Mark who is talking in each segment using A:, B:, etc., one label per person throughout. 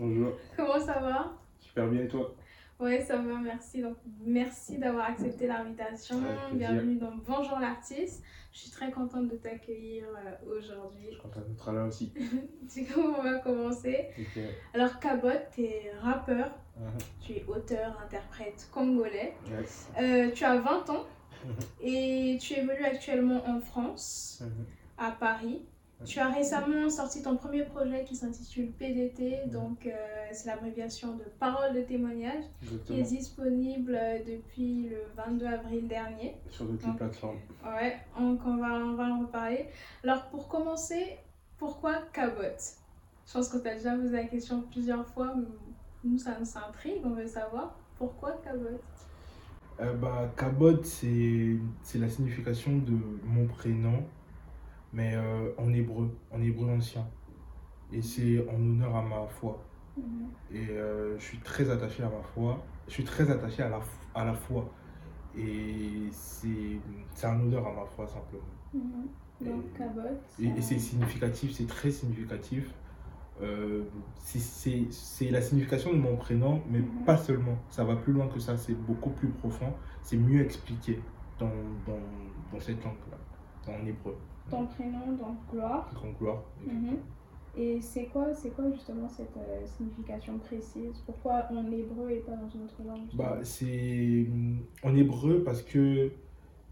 A: Bonjour.
B: Comment ça va?
A: Super bien et toi?
B: Ouais, ça va, merci. Donc, merci d'avoir accepté l'invitation. Bienvenue dans Bonjour l'artiste. Je suis très contente de t'accueillir euh, aujourd'hui.
A: Je suis contente d'être là aussi.
B: du coup, on va commencer. Alors, Cabot, tu es rappeur, uh-huh. tu es auteur, interprète congolais.
A: Yes.
B: Euh, tu as 20 ans et tu évolues actuellement en France, uh-huh. à Paris. Tu as récemment sorti ton premier projet qui s'intitule PDT, donc euh, c'est l'abréviation de Parole de témoignage, qui est disponible euh, depuis le 22 avril dernier.
A: Sur toutes les plateformes.
B: Ouais, donc on va, on va en reparler. Alors pour commencer, pourquoi Cabot? Je pense qu'on t'a déjà posé la question plusieurs fois, mais nous ça nous intrigue, on veut savoir pourquoi Cabot?
A: Euh, bah, Cabot, c'est la signification de mon prénom mais euh, en hébreu, en hébreu ancien. Et c'est en honneur à ma foi. Mhm. Et euh, je suis très attaché à ma foi. Je suis très attaché à la, à la foi. Et c'est un honneur à ma foi, simplement.
B: Mhm. Donc,
A: et, et, c'est significatif, c'est très significatif. Euh, c'est la signification de mon prénom, mais mhm. pas seulement. Ça va plus loin que ça, c'est beaucoup plus profond. C'est mieux expliqué dans, dans, dans cette langue-là, en hébreu
B: ton prénom, donc Gloire.
A: Donc Gloire.
B: Mhm. Et c'est quoi, c'est quoi justement cette euh, signification précise? Pourquoi en hébreu et pas dans une autre langue
A: bah, C'est en hébreu parce que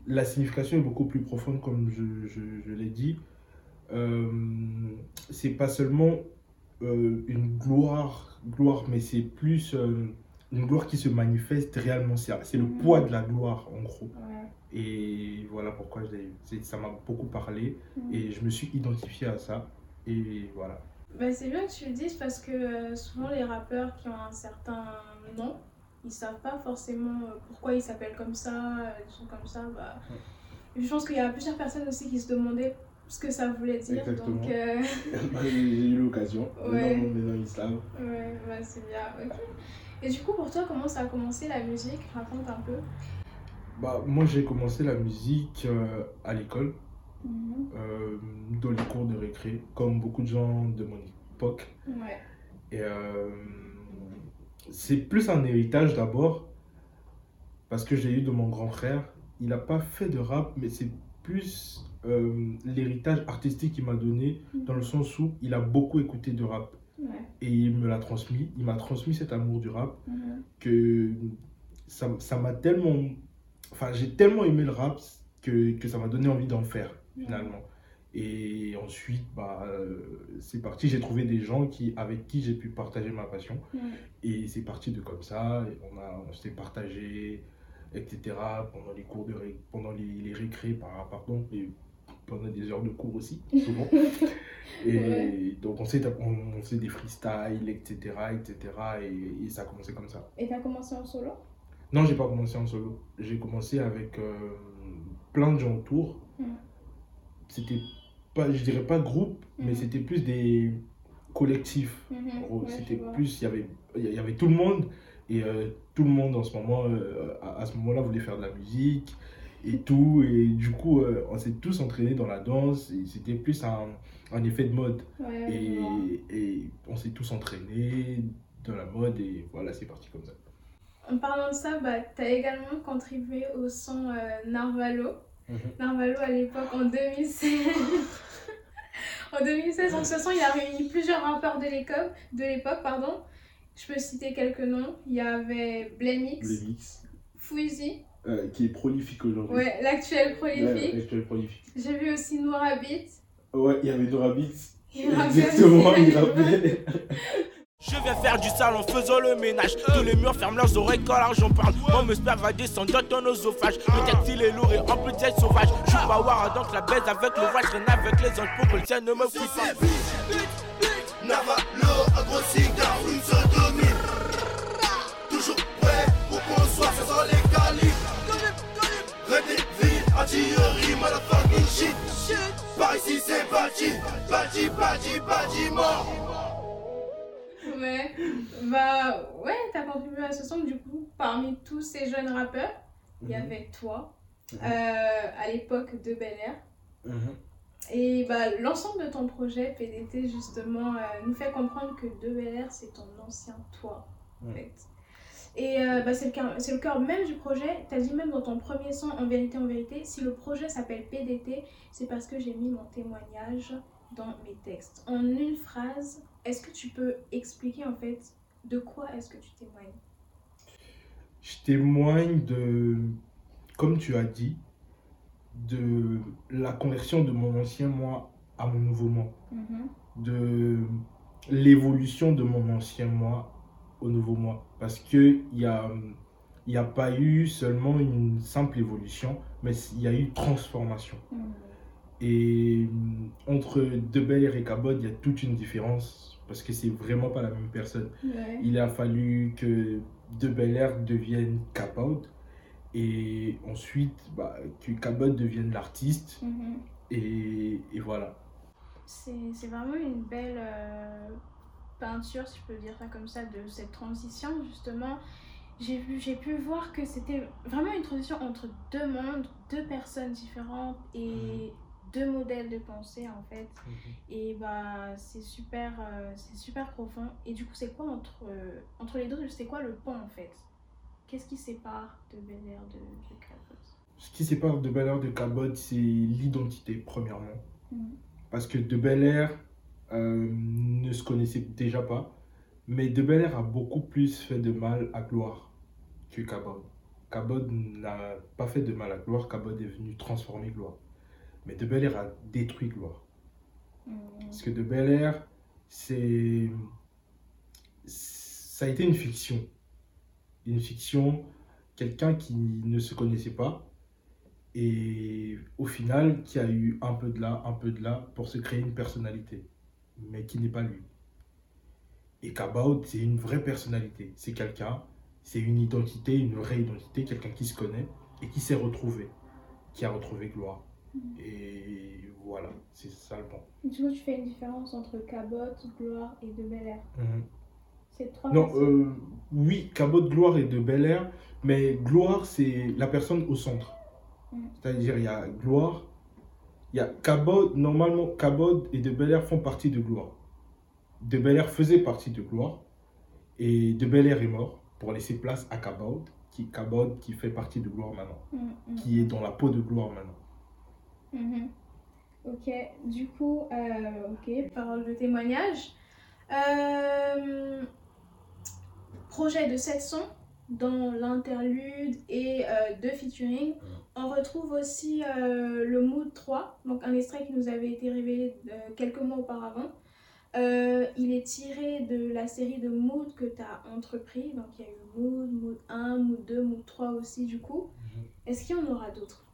A: la signification est beaucoup plus profonde, comme je, je, je l'ai dit. Euh, c'est pas seulement euh, une gloire, gloire, mais c'est plus une gloire qui se manifeste réellement. C'est le poids de la gloire, en gros. Et voilà pourquoi ça m'a beaucoup parlé. Mhm. Et je me suis identifié à ça. Et voilà.
B: Bah, c'est bien que tu le dises parce que euh, souvent les rappeurs qui ont un certain nom, ils savent pas forcément euh, pourquoi ils s'appellent comme ça, euh, ils sont comme ça. Bah... Je pense qu'il y a plusieurs personnes aussi qui se demandaient ce que ça voulait dire.
A: Exactement. Donc, J'ai eu l'occasion.
B: Ouais.
A: Maintenant, ils savent.
B: Ouais, bah, c'est bien. Et du coup, pour toi, comment ça a commencé la musique? Raconte un peu.
A: Bah, moi, j'ai commencé la musique euh, à l'école, mhm. euh, dans les cours de récré, comme beaucoup de gens de mon époque.
B: Ouais.
A: Et euh, c'est plus un héritage d'abord, parce que j'ai eu de mon grand frère. Il n'a pas fait de rap, mais c'est plus l'héritage artistique qu'il m'a donné, mhm. dans le sens où il a beaucoup écouté de rap. Et il me l'a transmis, il m'a transmis cet amour du rap mhm. que ça m'a tellement. Enfin, j'ai tellement aimé le rap que, que ça m'a donné envie d'en faire finalement. Et ensuite, bah, euh, c'est parti. J'ai trouvé des gens qui, avec qui j'ai pu partager ma passion. Et c'est parti de comme ça. On, a, on s'est partagé, etc. Pendant les cours de pendant les, les récrés, par, pardon, et pendant des heures de cours aussi, souvent. et donc on s'est on, fait des freestyles, etc. etc. Et, et, ça a commencé comme ça.
B: Et tu as commencé en solo?
A: Non, j'ai pas commencé en solo. J'ai commencé avec euh, plein de gens autour. Hmm. C'était pas, je dirais pas groupe, mais hmm. c'était plus des collectifs.
B: Hmm,
A: c'était plus, il y avait, y avait tout le monde. Et euh, tout le monde en ce moment, euh, à, à, ce moment-là, voulait faire de la musique et tout. Et du coup, euh, on s'est tous entraînés dans la danse. Et c'était plus un, un, effet de mode. et, et, on s'est tous entraînés dans la mode. Et voilà, c'est parti comme ça.
B: En parlant de ça, bah, tu as également contribué au son euh, Narvalo. Mhm. Narvalo à l'époque en 2016. en 2016, en ce son, il a réuni plusieurs rappeurs de l'époque. pardon. Je peux citer quelques noms. Il y avait Blemix,
A: Blemix. Euh, qui est prolifique aujourd'hui.
B: Ouais, l'actuel prolifique.
A: l'actuel prolifique.
B: J'ai vu aussi Noura Beat.
A: Ouais, il y avait Noura Beat.
B: Exactement,
A: il rappelait.
C: Je viens faire du sale en faisant le ménage. Tous les murs ferment leurs oreilles quand l'argent parle. Moi, me sperme va descendre dans ton oesophage. Le textile est lourd et en plus d'être sauvage. Je suis pas war, donc la baise avec le watch. Rien avec les anges pour que le tien ne me fouille pas.
D: Navalo, un gros cigare, une sodomie. Toujours prêt pour qu'on soit, ça sent les calibres. Redéville, artillerie, motherfucking shit. Par ici c'est Badji, Badji, Badji, Badji mort.
B: Ouais, bah ouais, t'as contribué à ce son. Du coup, parmi tous ces jeunes rappeurs, il y mhm. avait toi, mhm. euh, à l'époque de Bel Air.
A: Mhm.
B: Et bah, l'ensemble de ton projet PDT, justement, euh, nous fait comprendre que De Bel c'est ton ancien toi, en fait. Et euh, bah, c'est le, cœur- c'est le cœur même du projet. Tu as dit même dans ton premier son, en vérité, en vérité, si le projet s'appelle PDT, c'est parce que j'ai mis mon témoignage dans mes textes. En une phrase, est-ce que tu peux expliquer en fait de quoi est-ce que tu témoignes?
A: Je témoigne de, comme tu as dit, de la conversion de mon ancien moi à mon nouveau moi. de l'évolution de mon ancien moi au nouveau moi. Parce qu'il n'y a, y a pas eu seulement une simple évolution, mais il y a eu transformation. Et hum, entre De Bel Air et Cabot, il y a toute une différence, parce que c'est vraiment pas la même personne.
B: Ouais.
A: Il a fallu que De Bel Air devienne Cabot, et ensuite bah, que Cabot devienne l'artiste, et, et voilà.
B: C'est c'est vraiment une belle euh, peinture, si je peux dire ça comme ça, de cette transition justement. J'ai pu voir que c'était vraiment une transition entre deux mondes, deux personnes différentes et deux modèles de pensée en fait. Et bah c'est super, euh, c'est super profond. Et du coup c'est quoi entre, euh, entre les deux, c'est quoi le pont en fait? Qu'est-ce qui sépare de Bel Air de, de Cabot
A: Ce qui sépare De Bel Air de Cabot, c'est l'identité, premièrement.
B: Mhm.
A: Parce que De Bel Air euh, ne se connaissait déjà pas. Mais De Bel Air a beaucoup plus fait de mal à Gloire que Cabot. Cabot n'a pas fait de mal à Gloire, Cabot est venu transformer Gloire. Mais De Bel Air a détruit Gloire. Parce que De Bel Air, c'est. Ça a été une fiction. Une fiction, quelqu'un qui ne se connaissait pas. Et au final, qui a eu un peu de là, un peu de là, pour se créer une personnalité. Mais qui n'est pas lui. Et Kabaot, c'est une vraie personnalité. C'est quelqu'un, c'est une identité, une vraie identité, quelqu'un qui se connaît et qui s'est retrouvé. Qui a retrouvé gloire. Et voilà, c'est ça le point.
B: Du coup tu fais une différence entre Cabot, Gloire et De Bel Air. C'est trois
A: Non,
B: personnes.
A: euh, oui, Cabot, Gloire et de Bel Air, mais Gloire, c'est la personne au centre.
B: Mm.
A: C'est-à-dire, il y a Gloire, il y a Cabot, normalement, Cabot et de Bel Air font partie de Gloire. De Bel Air faisait partie de Gloire, et de Bel Air est mort pour laisser place à Cabot, qui, Cabot qui fait partie de Gloire maintenant,
B: Mm, mm.
A: qui est dans la peau de Gloire maintenant.
B: Mhm. Ok, du coup, euh, ok, parole de témoignage. Euh, projet de 7 sons dans l'interlude et euh, de featuring. On retrouve aussi euh, le Mood 3, donc un extrait qui nous avait été révélé euh, quelques mois auparavant. Euh, il est tiré de la série de Mood que tu as entrepris. Donc il y a eu Mood, Mood 1, Mood 2, Mood 3 aussi du coup. Est-ce qu'il y en aura d'autres?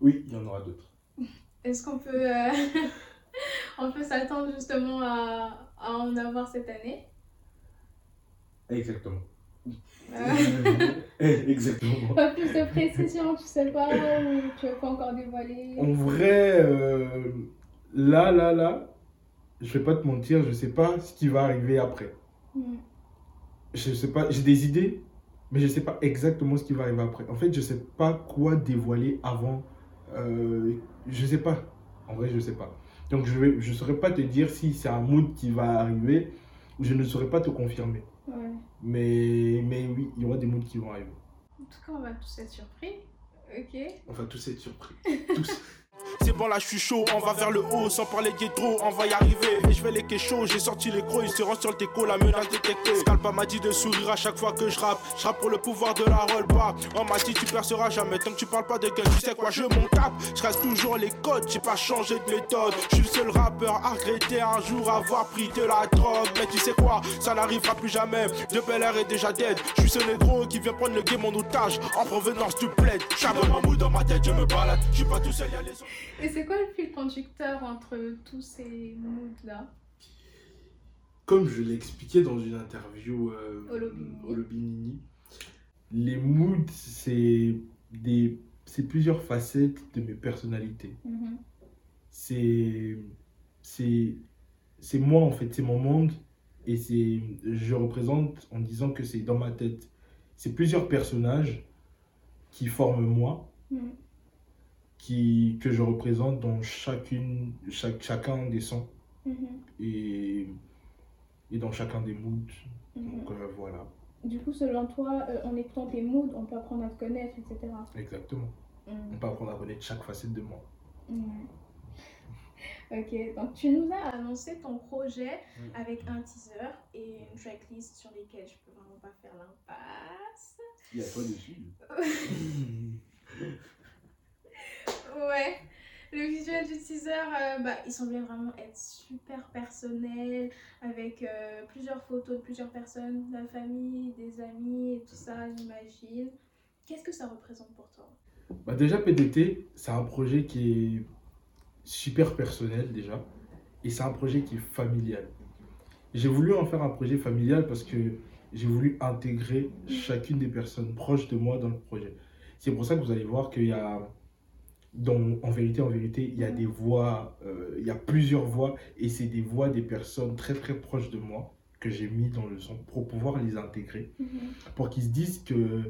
A: Oui, il y en aura d'autres.
B: Est-ce qu'on peut, on peut s'attendre justement à, à en avoir cette année?
A: Exactement.
B: Euh,
A: Exactement.
B: Pas plus de précision, tu sais pas, ou tu veux pas encore dévoiler
A: En vrai, euh, là, là, là, je vais pas te mentir, je sais pas ce qui va arriver après.
B: Hmm.
A: Je sais pas, j'ai des idées, mais je sais pas exactement ce qui va arriver après. En fait, je sais pas quoi dévoiler avant. Euh, je sais pas. En vrai, je sais pas. Donc, je vais, je saurais pas te dire si c'est un mood qui va arriver, ou je ne saurais pas te confirmer.
B: Ouais.
A: Mais, mais oui, il y aura des moods qui vont arriver.
B: En tout cas, on va tous être surpris. Ok.
A: On va tous être surpris. Tous.
C: C'est bon là je suis chaud, on va vers le haut sans parler trop, on va y arriver. Et je vais les kéchos, j'ai sorti les crocs, ils se rendent sur le déco, la menace détectée. Scalpa m'a dit de sourire à chaque fois que je rappe. Je rappe pour le pouvoir de la roll pas. On m'a dit tu perceras jamais tant que tu parles pas de gueule, tu sais quoi, je m'en tape. Je reste toujours les codes, j'ai pas changé de méthode. Je suis le seul rappeur à regretter un jour avoir pris de la drogue. Mais tu sais quoi, ça n'arrivera plus jamais. De Bel Air est déjà dead. Je suis ce négro qui vient prendre le game en otage en provenance du bled. J'avais mon mood dans ma tête, je me balade. Je suis pas tout seul, y'a les autres.
B: Et c'est quoi le fil conducteur entre tous ces moods-là
A: Comme je l'ai expliqué dans une interview euh,
B: Au Lobinini.
A: les moods, c'est des c'est plusieurs facettes de mes personnalités.
B: Mhm.
A: C'est c'est c'est moi en fait, c'est mon monde et c'est je représente en disant que c'est dans ma tête. C'est plusieurs personnages qui forment moi
B: Mhm.
A: Qui, que je représente dans chacune, chaque, chacun des sons
B: Mhm.
A: et, et dans chacun des moods.
B: Mhm.
A: Donc euh, voilà,
B: Du coup, selon toi, euh, en écoutant tes moods, on peut apprendre à te connaître, etc.
A: exactement.
B: Mhm.
A: On peut apprendre à connaître chaque facette de moi.
B: Ouais. Ok, donc tu nous as annoncé ton projet
A: Mm.
B: avec un teaser et une tracklist sur lesquelles je peux vraiment pas faire l'impasse.
A: Il y a quoi dessus
B: Ouais, le visuel du teaser, euh, bah, il semblait vraiment être super personnel, avec euh, plusieurs photos de plusieurs personnes, de la famille, des amis et tout ça, j'imagine. Qu'est-ce que ça représente pour toi?
A: Bah déjà, PDT, c'est un projet qui est super personnel déjà, et c'est un projet qui est familial. J'ai voulu en faire un projet familial parce que j'ai voulu intégrer chacune des personnes proches de moi dans le projet. C'est pour ça que vous allez voir qu'il y a, dans, en vérité, en vérité, il y a des voix, euh, il y a plusieurs voix, et c'est des voix des personnes très très proches de moi que j'ai mis dans le son pour pouvoir les intégrer, pour qu'ils se disent que,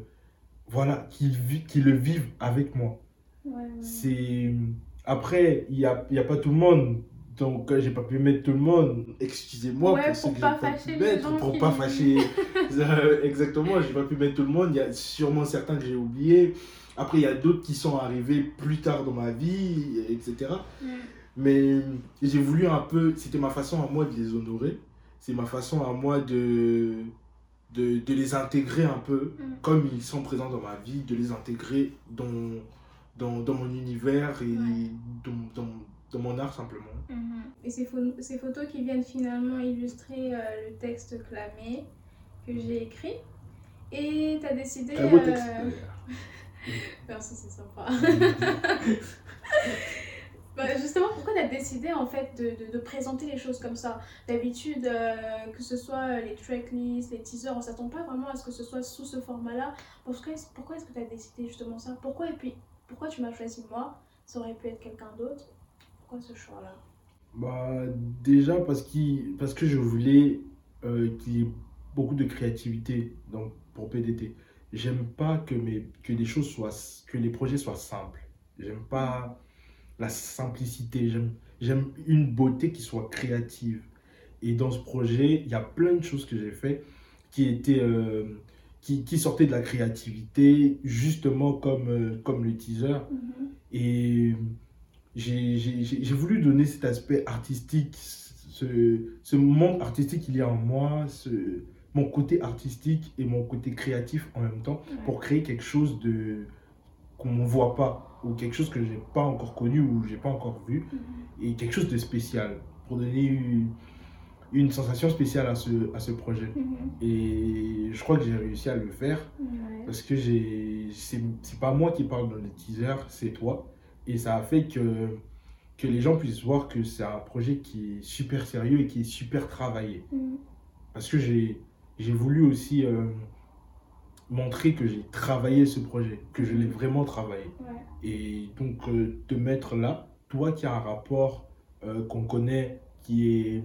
A: voilà, qu'ils qu'ils le vivent avec moi.
B: Ouais, ouais.
A: C'est après il y a, y a pas tout le monde donc euh, j'ai pas pu mettre tout le monde. Excusez-moi
B: Ouais,
A: pour ceux
B: pour
A: que
B: pas fâcher
A: pu mettre pour
B: qui-
A: pas fâcher. Euh, exactement j'ai pas pu mettre tout le monde. Il y a sûrement certains que j'ai oubliés après il y a d'autres qui sont arrivés plus tard dans ma vie etc
B: Mm.
A: mais j'ai voulu un peu c'était ma façon à moi de les honorer c'est ma façon à moi de de, de les intégrer un peu
B: Mm.
A: comme ils sont présents dans ma vie, de les intégrer dans, dans, dans mon univers et
B: Ouais.
A: dans, dans, dans mon art simplement.
B: Mhm. Et ces, pho- ces photos qui viennent finalement illustrer euh, le texte clamé que j'ai écrit. Et tu as décidé...
A: Très beau
B: euh,
A: texte d'ailleurs.
B: Merci, c'est sympa. Bah, justement, pourquoi tu as décidé en fait de, de- de présenter les choses comme ça? D'habitude, euh, que ce soit les tracklists, les teasers, on s'attend pas vraiment à ce que ce soit sous ce format-là. Pourquoi est-ce pourquoi est-ce que tu as décidé justement ça? Pourquoi et puis pourquoi tu m'as choisi moi? Ça aurait pu être quelqu'un d'autre. Pourquoi ce choix-là?
A: Bah, déjà parce, qu'il parce que je voulais euh, qu'il y ait beaucoup de créativité donc, pour PDT. J'aime pas que, mes, que les choses soient, que les projets soient simples. J'aime pas la simplicité. J'aime, j'aime une beauté qui soit créative. Et dans ce projet, il y a plein de choses que j'ai fait qui étaient, euh, qui, qui sortaient de la créativité, justement comme, euh, comme le teaser. Et j'ai j'ai- j'ai- j'ai voulu donner cet aspect artistique, ce, ce monde artistique qu'il y a en moi, ce, mon côté artistique et mon côté créatif en même temps, pour créer quelque chose de qu'on ne voit pas, ou quelque chose que je n'ai pas encore connu ou j'ai pas encore vu, et quelque chose de spécial, pour donner une, une sensation spéciale à ce, à ce projet. Et je crois que j'ai réussi à le faire.
B: Ouais.
A: Parce que j'ai, c'est, c'est pas moi qui parle dans le teaser, c'est toi. Et ça a fait que, que les gens puissent voir que c'est un projet qui est super sérieux et qui est super travaillé.
B: Mhm.
A: Parce que j'ai, j'ai voulu aussi euh, montrer que j'ai travaillé ce projet, que je l'ai vraiment travaillé.
B: Ouais.
A: Et donc euh, te mettre là, toi qui as un rapport euh, qu'on connaît, qui est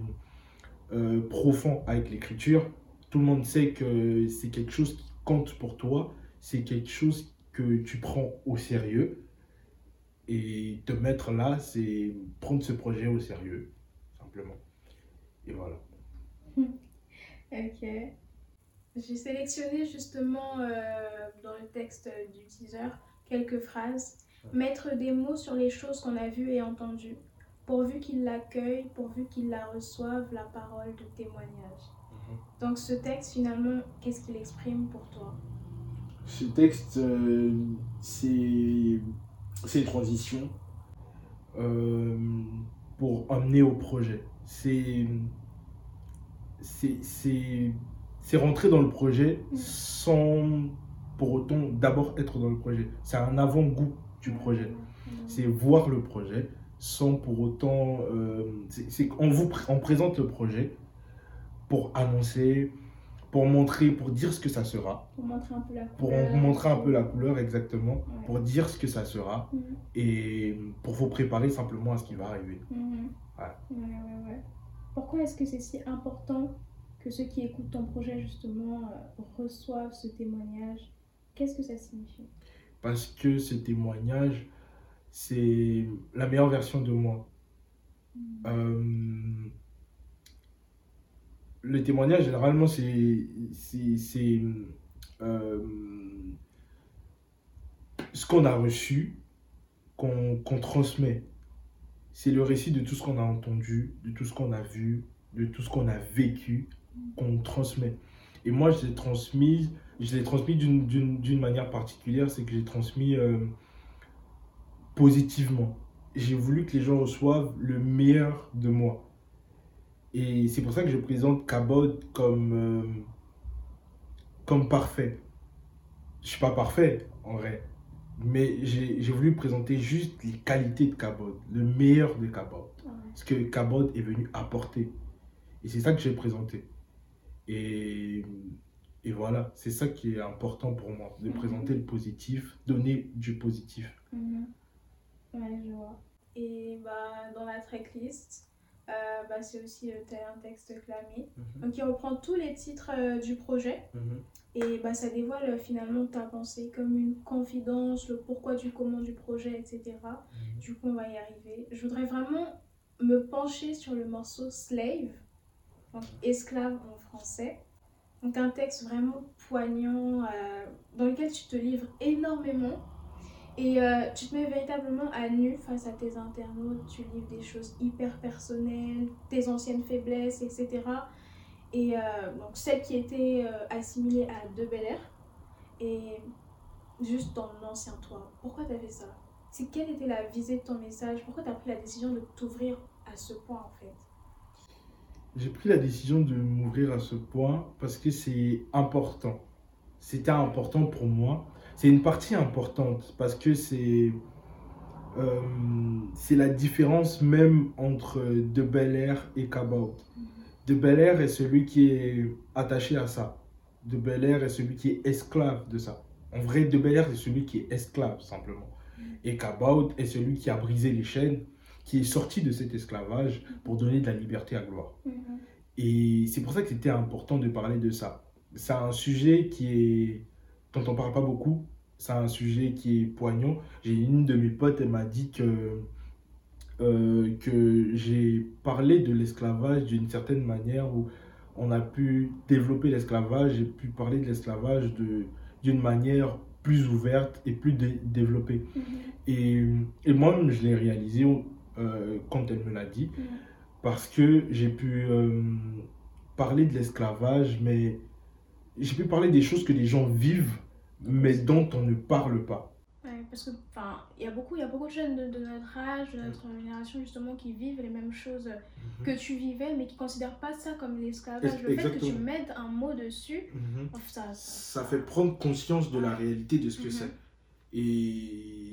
A: profond avec l'écriture, tout le monde sait que c'est quelque chose qui compte pour toi, c'est quelque chose que tu prends au sérieux. Et te mettre là, c'est prendre ce projet au sérieux, simplement. Et voilà.
B: Ok. J'ai sélectionné justement euh, dans le texte du teaser quelques phrases. Mettre des mots sur les choses qu'on a vues et entendues, pourvu qu'ils l'accueillent, pourvu qu'ils la reçoivent, la parole de témoignage. Donc ce texte finalement, qu'est-ce qu'il exprime pour toi?
A: Ce texte, euh, c'est c'est une transition euh, pour amener au projet. C'est c'est- rentrer dans le projet
B: Mm.
A: sans pour autant d'abord être dans le projet. C'est un avant-goût du projet. C'est voir le projet sans pour autant... euh, c'est qu'on vous on présente le projet pour annoncer, pour montrer, pour dire ce que ça sera
B: Pour montrer un peu la
A: pour
B: couleur.
A: vous montrer un peu la couleur exactement,
B: Ouais.
A: pour dire ce que ça sera
B: Mhm.
A: et pour vous préparer simplement à ce qui va arriver.
B: Mhm.
A: Ouais,
B: ouais. Pourquoi est-ce que c'est si important que ceux qui écoutent ton projet justement euh, reçoivent ce témoignage Qu'est-ce que ça signifie?
A: Parce que ce témoignage, c'est la meilleure version de moi. Euh, le témoignage, généralement, c'est c'est, euh, ce qu'on a reçu, qu'on transmet. C'est le récit de tout ce qu'on a entendu, de tout ce qu'on a vu, de tout ce qu'on a vécu, qu'on transmet. Et moi, je l'ai transmis, je l'ai transmis d'une manière particulière, c'est que j'ai transmis euh, positivement. J'ai voulu que les gens reçoivent le meilleur de moi. Et c'est pour ça que je présente Cabot comme, euh, comme parfait. Je ne suis pas parfait, en vrai. Mais j'ai voulu présenter juste les qualités de Cabot, le meilleur de Cabot. Ce que Cabot est venu apporter. Et c'est ça que j'ai présenté. Et, et voilà, c'est ça qui est important pour moi, de mhm. présenter le positif, donner du positif.
B: Mhm. Ouais, je vois. Et bah, dans la tracklist, euh, bah, c'est aussi euh, un texte clamé. Mhm. Donc il reprend tous les titres euh, du projet. Et bah, ça dévoile finalement ta pensée comme une confidence, le pourquoi du comment du projet, etc. Du coup, on va y arriver. Je voudrais vraiment me pencher sur le morceau Slave donc esclave en français. Donc un texte vraiment poignant euh, dans lequel tu te livres énormément et euh, tu te mets véritablement à nu face à tes internautes, tu livres des choses hyper personnelles, tes anciennes faiblesses, etc. Et euh, donc celle qui était assimilée à De Bel et juste dans l'ancien toi. Pourquoi tu as fait ça? Quelle était la visée de ton message? Pourquoi tu as pris la décision de t'ouvrir à ce point en fait?
A: J'ai pris la décision de m'ouvrir à ce point parce que c'est important. C'était important pour moi. C'est une partie importante parce que c'est euh, c'est la différence même entre De Bel Air et Cabot. De Bel Air est celui qui est attaché à ça. De Bel Air est celui qui est esclave de ça. En vrai, De Bel Air est celui qui est esclave simplement. Et Cabot est celui qui a brisé les chaînes qui est sorti de cet esclavage pour donner de la liberté à gloire. Mhm. Et c'est pour ça que c'était important de parler de ça. C'est un sujet qui est dont on parle pas beaucoup. C'est un sujet qui est poignant. J'ai une de mes potes, elle m'a dit que euh, que j'ai parlé de l'esclavage d'une certaine manière où on a pu développer l'esclavage, j'ai pu parler de l'esclavage d'une manière plus ouverte et plus développée. Mhm. Et, et moi-même, je l'ai réalisé euh, quand elle me l'a dit, mm. parce que j'ai pu euh, parler de l'esclavage, mais j'ai pu parler des choses que les gens vivent, mais dont on ne parle pas.
B: Ouais, parce que il y a beaucoup il y a beaucoup de jeunes de, notre âge de notre génération justement qui vivent les mêmes choses mhm. que tu vivais mais qui considèrent pas ça comme l'esclavage le fait que tu mettes un mot dessus mhm.
A: ça, ça, fait prendre conscience de la réalité de ce que mhm. c'est et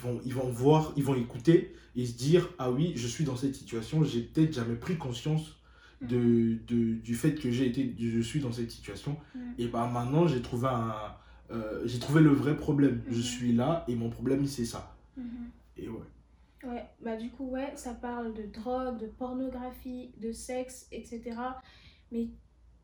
A: vont, ils vont voir, ils vont écouter et se dire Ah oui, je suis dans cette situation, j'ai peut-être jamais pris conscience de, mm. de, du fait que j'ai été, je suis dans cette situation. Mm. Et bah maintenant, j'ai trouvé, un, euh, j'ai trouvé le vrai problème. Je mm-hmm. suis là et mon problème, c'est ça.
B: Mm-hmm. Et ouais. Ouais, bah du coup, ouais, ça parle de drogue, de pornographie, de sexe, etc. Mais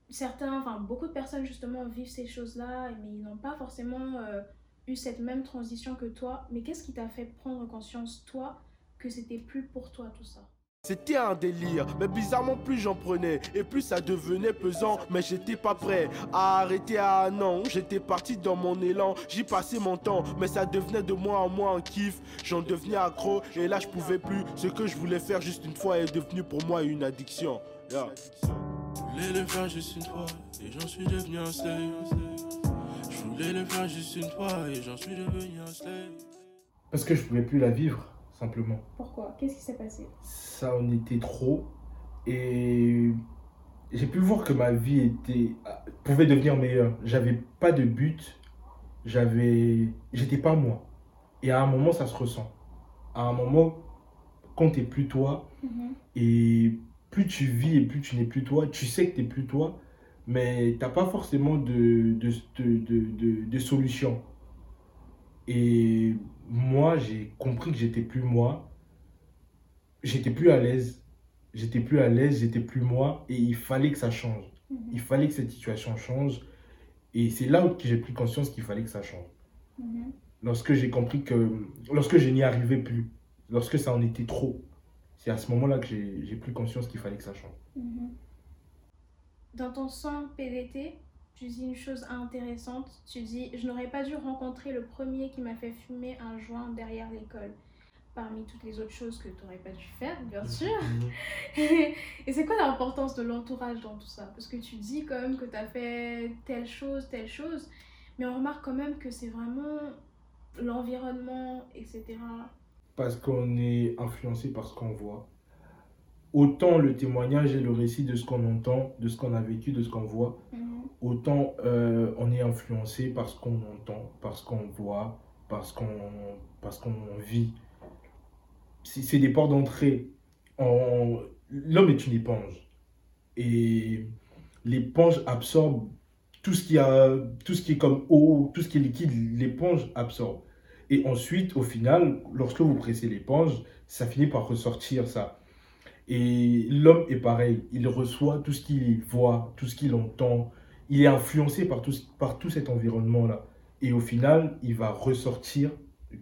B: certains, enfin beaucoup de personnes justement vivent ces choses-là, mais ils n'ont pas forcément euh, eu cette même transition que toi, mais qu'est-ce qui t'a fait prendre conscience, toi, que c'était plus pour toi tout ça?
C: C'était un délire, mais bizarrement plus j'en prenais et plus ça devenait pesant, mais j'étais pas prêt à arrêter à un an. J'étais parti dans mon élan, j'y passais mon temps, mais ça devenait de moins en moins un kiff. J'en devenais accro et là je pouvais plus. Ce que je voulais faire juste une fois est devenu pour moi une addiction. Yeah. Je voulais le faire juste une fois et j'en suis devenu un voulais le faire juste une fois et j'en suis devenu un slave.
A: Parce que je pouvais plus la vivre, simplement.
B: Pourquoi? Qu'est-ce qui s'est passé?
A: Ça en était trop. Et j'ai pu voir que ma vie était pouvait devenir meilleure. J'avais pas de but. J'avais j'étais pas moi. Et à un moment ça se ressent. À un moment quand t'es plus toi mhm. et plus tu vis et plus tu n'es plus toi, tu sais que t'es plus toi, mais tu n'as pas forcément de, de, de, de, solution. Et moi, j'ai compris que j'étais plus moi. J'étais plus à l'aise. J'étais plus à l'aise, j'étais plus moi. Et il fallait que ça change. Mhm. Il fallait que cette situation change. Et c'est là que j'ai pris conscience qu'il fallait que ça change.
B: Mhm.
A: lorsque j'ai compris que, lorsque je n'y arrivais plus, lorsque ça en était trop, c'est à ce moment-là que j'ai pris conscience qu'il fallait que ça change.
B: Mhm. Dans ton son PDT, tu dis une chose intéressante. Tu dis Je n'aurais pas dû rencontrer le premier qui m'a fait fumer un joint derrière l'école. Parmi toutes les autres choses que tu n'aurais pas dû faire, bien sûr. Et c'est quoi l'importance de l'entourage dans tout ça? Parce que tu dis quand même que tu as fait telle chose, telle chose. Mais on remarque quand même que c'est vraiment l'environnement, etc.
A: Parce qu'on est influencé par ce qu'on voit. Autant le témoignage et le récit de ce qu'on entend, de ce qu'on a vécu, de ce qu'on voit, mhm. autant euh, on est influencé par ce qu'on entend, par ce qu'on voit, parce qu'on parce qu'on vit. C'est des ports d'entrée. L'homme est une éponge. Et l'éponge absorbe tout ce, qui a, tout ce qui est comme eau, tout ce qui est liquide, l'éponge absorbe. Et ensuite, au final, lorsque vous pressez l'éponge, ça finit par ressortir ça. Et l'homme est pareil, il reçoit tout ce qu'il voit, tout ce qu'il entend, il est influencé par tout, par tout cet environnement-là. Et au final, il va ressortir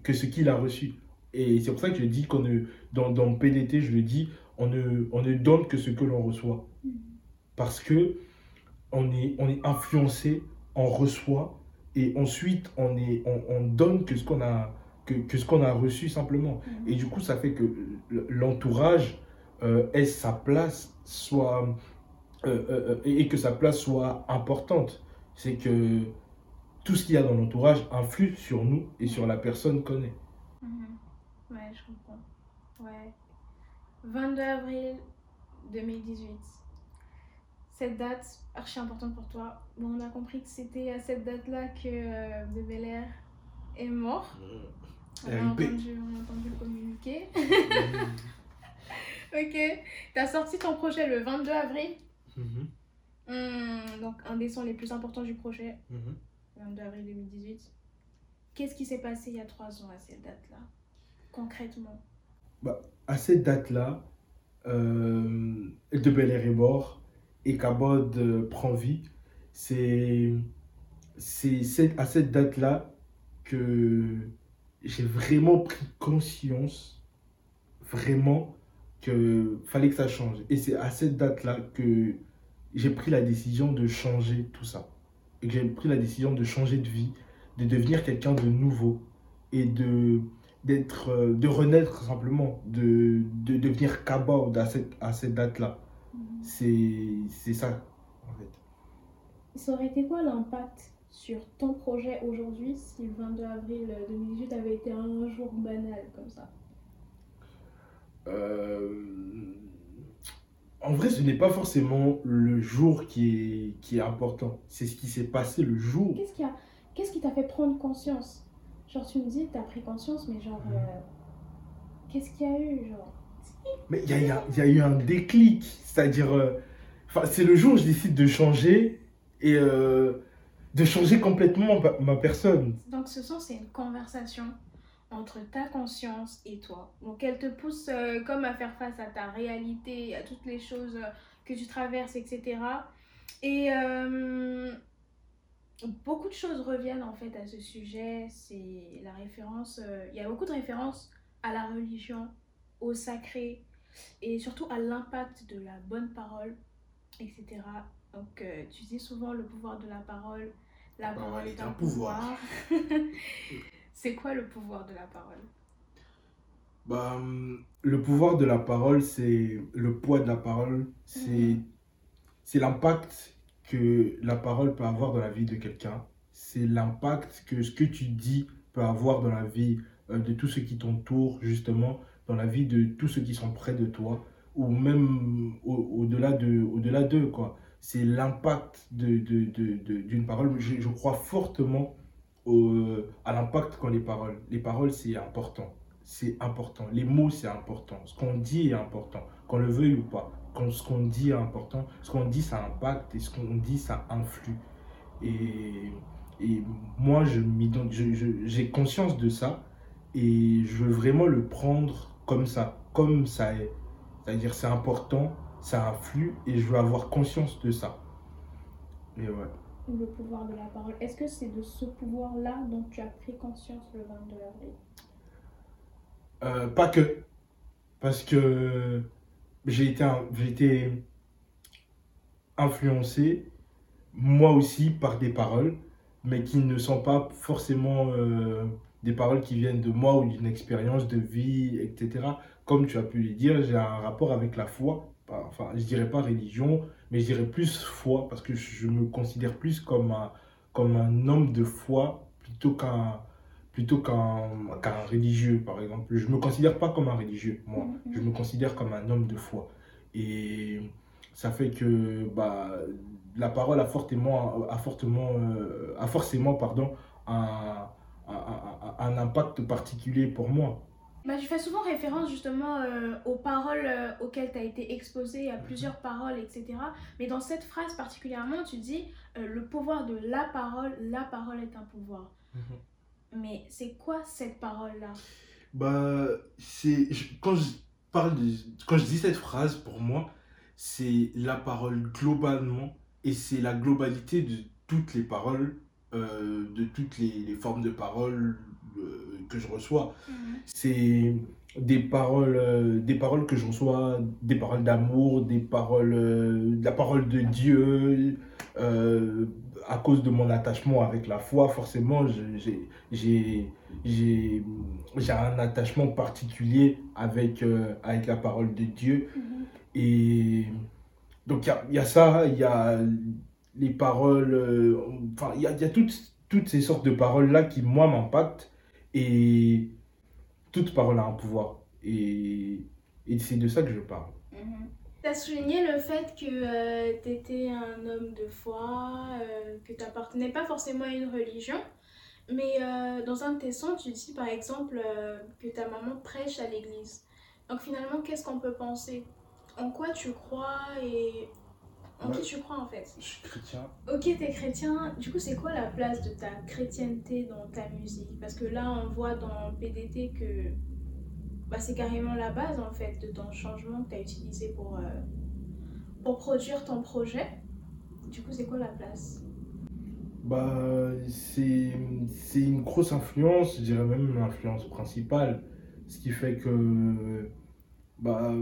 A: que ce qu'il a reçu. Et c'est pour ça que je dis qu'on ne, dans, dans PDT, je le dis, on ne, on ne donne que ce que l'on reçoit. Parce que on est, on est influencé, on reçoit, et ensuite on, est, on, donne que ce qu'on a, que, que ce qu'on a reçu simplement. Mhm. Et du coup, ça fait que l'entourage ait sa place, soit, euh, euh, et que sa place soit importante? C'est que tout ce qu'il y a dans l'entourage influe sur nous et sur la personne qu'on est.
B: Mhm. Ouais, je comprends. Ouais. 22 avril 2018 cette date archi importante pour toi. Bon, on a compris que c'était à cette date-là que euh, De Bel Air est mort. Mmh. On, a entendu, on a entendu le communiquer. Ok. Tu as sorti ton projet le 22 avril. Mmh. Mmh, donc, un des sons les plus importants du projet. 22 avril 2018. Qu'est-ce qui s'est passé il y a trois ans à cette date-là Concrètement?
A: Bah, À cette date-là, euh, De Bel Air est mort et qu'Abod euh, prend vie, c'est à cette date-là que j'ai vraiment pris conscience, vraiment, qu'il fallait que ça change. Et c'est à cette date-là que j'ai pris la décision de changer tout ça. Et que j'ai pris la décision de changer de vie, de devenir quelqu'un de nouveau et de d'être euh, de renaître simplement de, de devenir kabod à cette, à cette date là c'est ça, en fait.
B: Ça aurait été quoi l'impact sur ton projet aujourd'hui si le 22 avril 2018 avait été un jour banal comme ça?
A: Euh, En vrai, ce n'est pas forcément le jour qui est, qui est important. C'est ce qui s'est passé le jour.
B: Qu'est-ce qui Qu'est-ce qui t'a fait prendre conscience? Genre, tu me dis, tu as pris conscience, mais genre, mmh. euh, qu'est-ce qu'il y a eu genre?
A: Mais il y a, y a, eu un déclic. C'est-à-dire, euh, c'est le jour où je décide de changer et euh, de changer complètement ma, personne.
B: Donc, ce son, c'est une conversation entre ta conscience et toi. Donc, elle te pousse euh, comme à faire face à ta réalité, à toutes les choses que tu traverses, etc. Et beaucoup de choses reviennent en fait à ce sujet. C'est la référence, il y a beaucoup de références à la religion, au sacré et surtout à l'impact de la bonne parole, etc. Donc, euh, tu dis souvent le pouvoir de la parole. La parole est un pouvoir. c'est quoi le pouvoir de la parole?
A: Bah, Le pouvoir de la parole, c'est le poids de la parole, c'est mhm. c'est l'impact que la parole peut avoir dans la vie de quelqu'un. C'est l'impact que ce que tu dis peut avoir dans la vie euh, de tous ceux qui t'entourent, justement dans la vie de tous ceux qui sont près de toi, ou même au-delà de, au-delà d'eux, quoi. C'est l'impact de, de, de, d'une parole. Je, je, crois fortement à l'impact qu'ont les paroles. Les paroles, c'est important. C'est important. Les mots, c'est important. Ce qu'on dit est important. Qu'on le veuille ou pas. Quand ce qu'on dit est important. Ce qu'on dit, ça impacte. Et ce qu'on dit, ça influe. Et, et moi, je, je, j'ai conscience de ça. Et je veux vraiment le prendre comme ça, comme ça est. C'est-à-dire c'est important, ça influe et je veux avoir conscience de ça. Et ouais.
B: Le pouvoir de la parole. Est-ce que c'est de ce pouvoir-là dont tu as pris conscience le 22 avril?
A: Euh, Pas que. Parce que j'ai été, influencé, moi aussi, par des paroles, mais qui ne sont pas forcément euh, des paroles qui viennent de moi ou d'une expérience de vie, etc. Comme tu as pu le dire, j'ai un rapport avec la foi. Enfin, je dirais pas religion, mais je dirais plus foi, parce que je me considère plus comme un, comme un homme de foi plutôt qu'un plutôt qu'un religieux, par exemple. Je ne me considère pas comme un religieux, moi. Je me considère comme un homme de foi. Et ça fait que bah, la parole a fortement, a fortement, euh, a forcément pardon, un, un, un, impact particulier pour moi.
B: Bah, je fais souvent référence justement euh, aux paroles euh, auxquelles tu as été exposé, à plusieurs paroles, etc. Mais dans cette phrase particulièrement, tu dis le pouvoir de la parole, la parole est un pouvoir. Mhm. Mais c'est quoi cette parole-là?
A: Bah, c'est quand je parle de, quand je dis cette phrase pour moi, c'est la parole globalement et c'est la globalité de toutes les paroles, euh, de toutes les, formes de paroles euh, que je reçois. Mhm. C'est des paroles, euh, des paroles que je reçois, des paroles d'amour, des paroles, la parole de Dieu. à cause de mon attachement avec la foi, forcément, j'ai un attachement particulier avec, avec la parole de Dieu. Mhm. Et donc, il y a, ça, il y a les paroles, euh, enfin, il y a, y a toutes, toutes ces sortes de paroles-là qui, moi, m'impactent. Et toute parole a un pouvoir. Et, c'est de ça que je parle.
B: Mhm. Tu as souligné le fait que euh, tu étais un homme de foi, euh, que tu n'appartenais pas forcément à une religion. Mais dans un de tes sons, tu dis par exemple que ta maman prêche à l'église. Donc finalement, qu'est-ce qu'on peut penser? En quoi tu crois et en qui tu crois en fait
A: Je suis chrétien.
B: Ok, t'es chrétien. Du coup, c'est quoi la place de ta chrétienté dans ta musique? Parce que là, on voit dans PDT que bah, c'est carrément la base en fait de ton changement que tu as utilisé pour, euh, pour produire ton projet. Du coup, c'est quoi la place?
A: Bah, c'est une grosse influence, je dirais même l'influence principale. Ce qui fait que bah,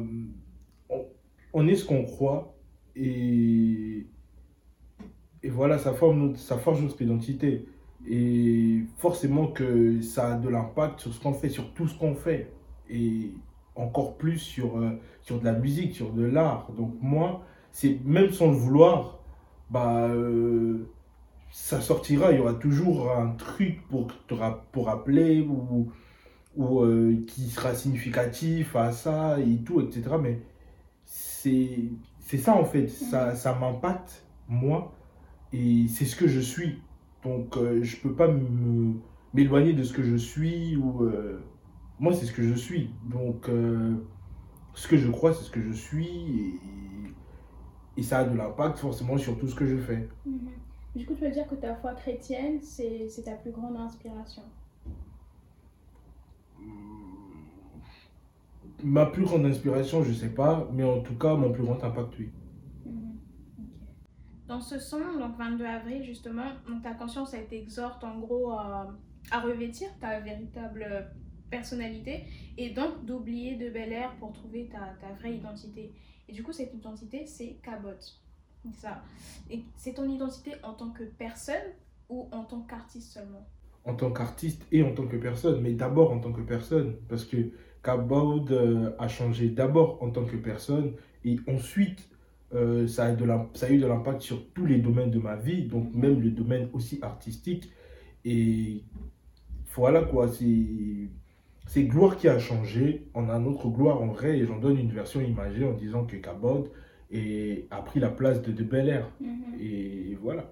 A: on est ce qu'on croit et, et voilà, ça, ça forge notre identité. Et forcément que ça a de l'impact sur ce qu'on fait, sur tout ce qu'on fait. Et encore plus sur, euh, sur de la musique, sur de l'art. Donc moi, c'est même sans le vouloir, bah, euh, ça sortira. Il y aura toujours un truc pour, pour rappeler ou, ou euh, qui sera significatif à ça et tout, etc. Mais c'est ça en fait, ça, ça m'impacte moi et c'est ce que je suis. Donc euh, je peux pas m'éloigner de ce que je suis ou euh, moi c'est ce que je suis. Donc euh, ce que je crois c'est ce que je suis et, et ça a de l'impact forcément sur tout ce que je fais.
B: Mhm. Du coup tu veux dire que ta foi chrétienne c'est ta plus grande inspiration?
A: Ma plus grande inspiration, je sais pas, mais en tout cas, mon plus grand impact, oui.
B: Dans ce son, donc 22 avril, justement, ta conscience, elle t'exhorte en gros à, revêtir ta véritable personnalité et donc d'oublier de Bel Air pour trouver ta, ta, vraie identité. Et du coup, cette identité, c'est Cabot. Ça. Et c'est ton identité en tant que personne ou en tant qu'artiste seulement?
A: En tant qu'artiste et en tant que personne, mais d'abord en tant que personne, parce que Kaboud euh, a changé d'abord en tant que personne et ensuite euh, ça, a de ça a eu de l'impact sur tous les domaines de ma vie, donc même le domaine aussi artistique. Et voilà quoi, c'est Gloire qui a changé. On a notre gloire en vrai et j'en donne une version imagée en disant que Kabod a pris la place de De Bel Air. Mhm. Et voilà.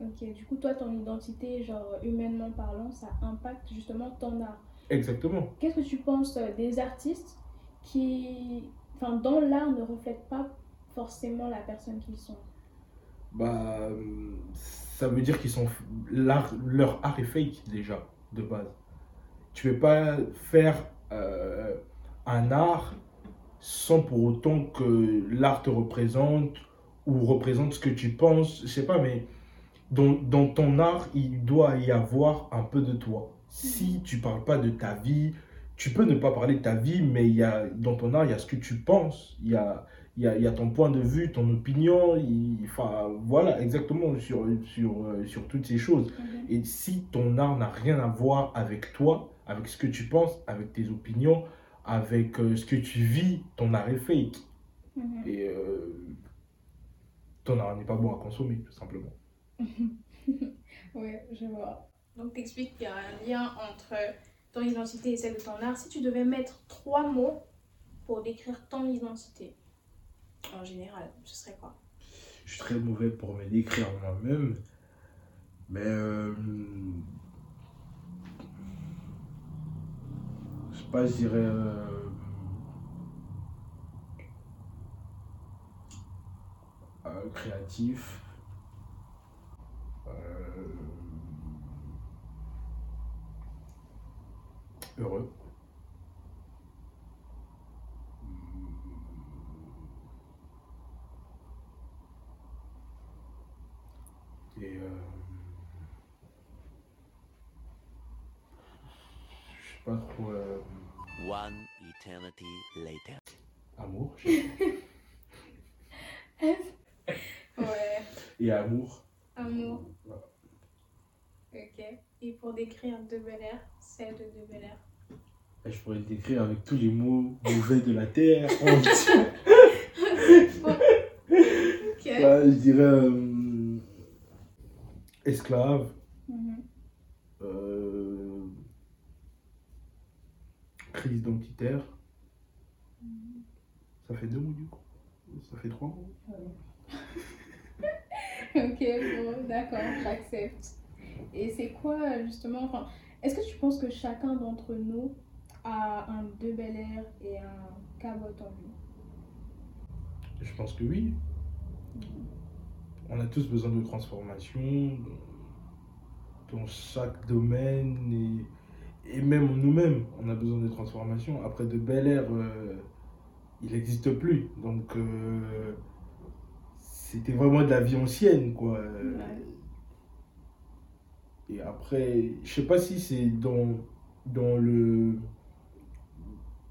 B: Ok, du coup, toi, ton identité, genre humainement parlant, ça impacte justement ton art.
A: Exactement.
B: Qu'est-ce que tu penses euh, des artistes qui, enfin, dans l'art, ne reflètent pas forcément la personne qu'ils sont?
A: Bah, ça veut dire qu'ils sont. leur art est fake déjà, de base. Tu ne peux pas faire euh, un art sans pour autant que l'art te représente ou représente ce que tu penses. Je sais pas, mais dans, dans ton art, il doit y avoir un peu de toi. Si tu parles pas de ta vie, tu peux ne pas parler de ta vie, mais il y a, dans ton art, il y a ce que tu penses, il y a, il y a, il y a ton point de vue, ton opinion, il- enfin, voilà, exactement, sur, sur, euh, sur toutes ces choses.
B: Mhm.
A: Et si ton art n'a rien à voir avec toi, avec ce que tu penses, avec tes opinions, avec euh, ce que tu vis, ton art est fake.
B: Mhm.
A: Et euh, ton art n'est pas bon à consommer, tout simplement.
B: Ouais, je vois. Donc, t'expliques qu'il y a un lien entre ton identité et celle de ton art. Si tu devais mettre trois mots pour décrire ton identité, en général, ce serait quoi?
A: Je suis très mauvais pour me décrire moi-même, mais euh, je sais pas, je dirais euh, euh, créatif. euh, heureux. Et euh, je sais pas trop euh,
E: One eternity later.
A: amour
B: Ouais,
A: et amour.
B: amour.
A: Voilà.
B: Ok. Et pour décrire De Bel Air, celle de Bel Air.
A: Je pourrais le décrire avec tous les mots mauvais de la terre.
B: Ok.
A: Ouais, je dirais euh, esclave,
B: Mhm.
A: euh, crise identitaire. Ça fait deux mots du coup. Ça fait trois mots.
B: Ok, bon, d'accord, j'accepte. Et c'est quoi justement, enfin, est-ce que tu penses que chacun d'entre nous a un De Bel Air et un Cabot en lui?
A: Je pense que oui. On a tous besoin de transformation dans, chaque domaine et, et même nous-mêmes, on a besoin de transformation. Après, de Bel Air, euh, il n'existe plus. Donc, euh, c'était vraiment de la vie ancienne, quoi.
B: Ouais.
A: Et après, je sais pas si c'est dans, dans le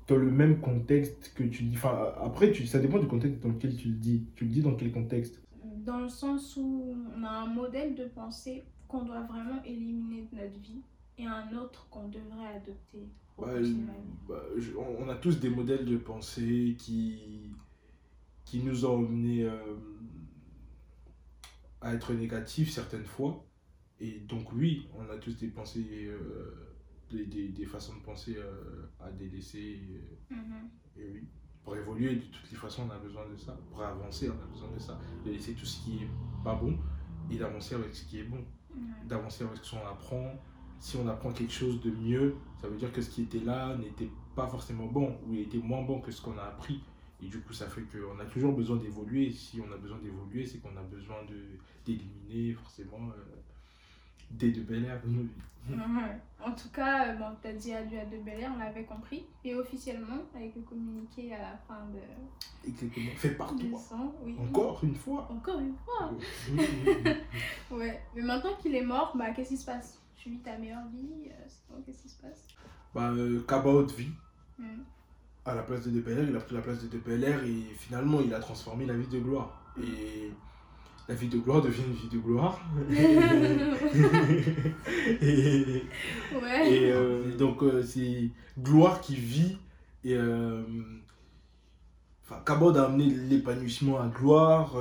A: dans le même contexte que tu dis. Enfin, après, tu, ça dépend du contexte dans lequel tu le dis. Tu le dis dans quel contexte?
B: Dans le sens où on a un modèle de pensée qu'on doit vraiment éliminer de notre vie et un autre qu'on devrait adopter
A: Bah,
B: vie.
A: bah, je- on on a tous des modèles de pensée qui, qui nous ont amenés euh, à être négatifs certaines fois. Et donc oui, on a tous des pensées, euh, des, des, des façons de penser euh, à délaisser. euh,
B: Mhm.
A: Et oui, pour évoluer, de toutes les façons, on a besoin de ça. Pour avancer, on a besoin de ça. De laisser tout ce qui est pas bon et d'avancer avec ce qui est bon. D'avancer avec ce qu'on apprend. Si on apprend quelque chose de mieux, ça veut dire que ce qui était là n'était pas forcément bon ou était moins bon que ce qu'on a appris. Et du coup, ça fait qu'on a toujours besoin d'évoluer. Si on a besoin d'évoluer, c'est qu'on a besoin de- d'éliminer forcément euh, des de bel air de.
B: Ouais. En tout cas, euh, bon, tu as dit adieu à De Bel Air, on l'avait compris. Et officiellement, avec le communiqué à la fin de
A: Exactement. Fais par toi.
B: Oui.
A: Encore une fois.
B: Encore une fois. Ouais. Mais maintenant qu'il est mort, bah qu'est-ce qui se passe? Tu vis ta meilleure vie euh, Qu'est-ce qui se passe?
A: Bah, euh, Cabot vit.
B: Hmm.
A: à la place de Depeler, il a pris la place de Depeler et finalement il a transformé la vie de gloire. Et la vie de gloire devient une vie de gloire. et
B: Ouais.
A: et, euh, donc euh, c'est gloire qui vit. Et euh, enfin, Cabot a amené l'épanouissement à gloire.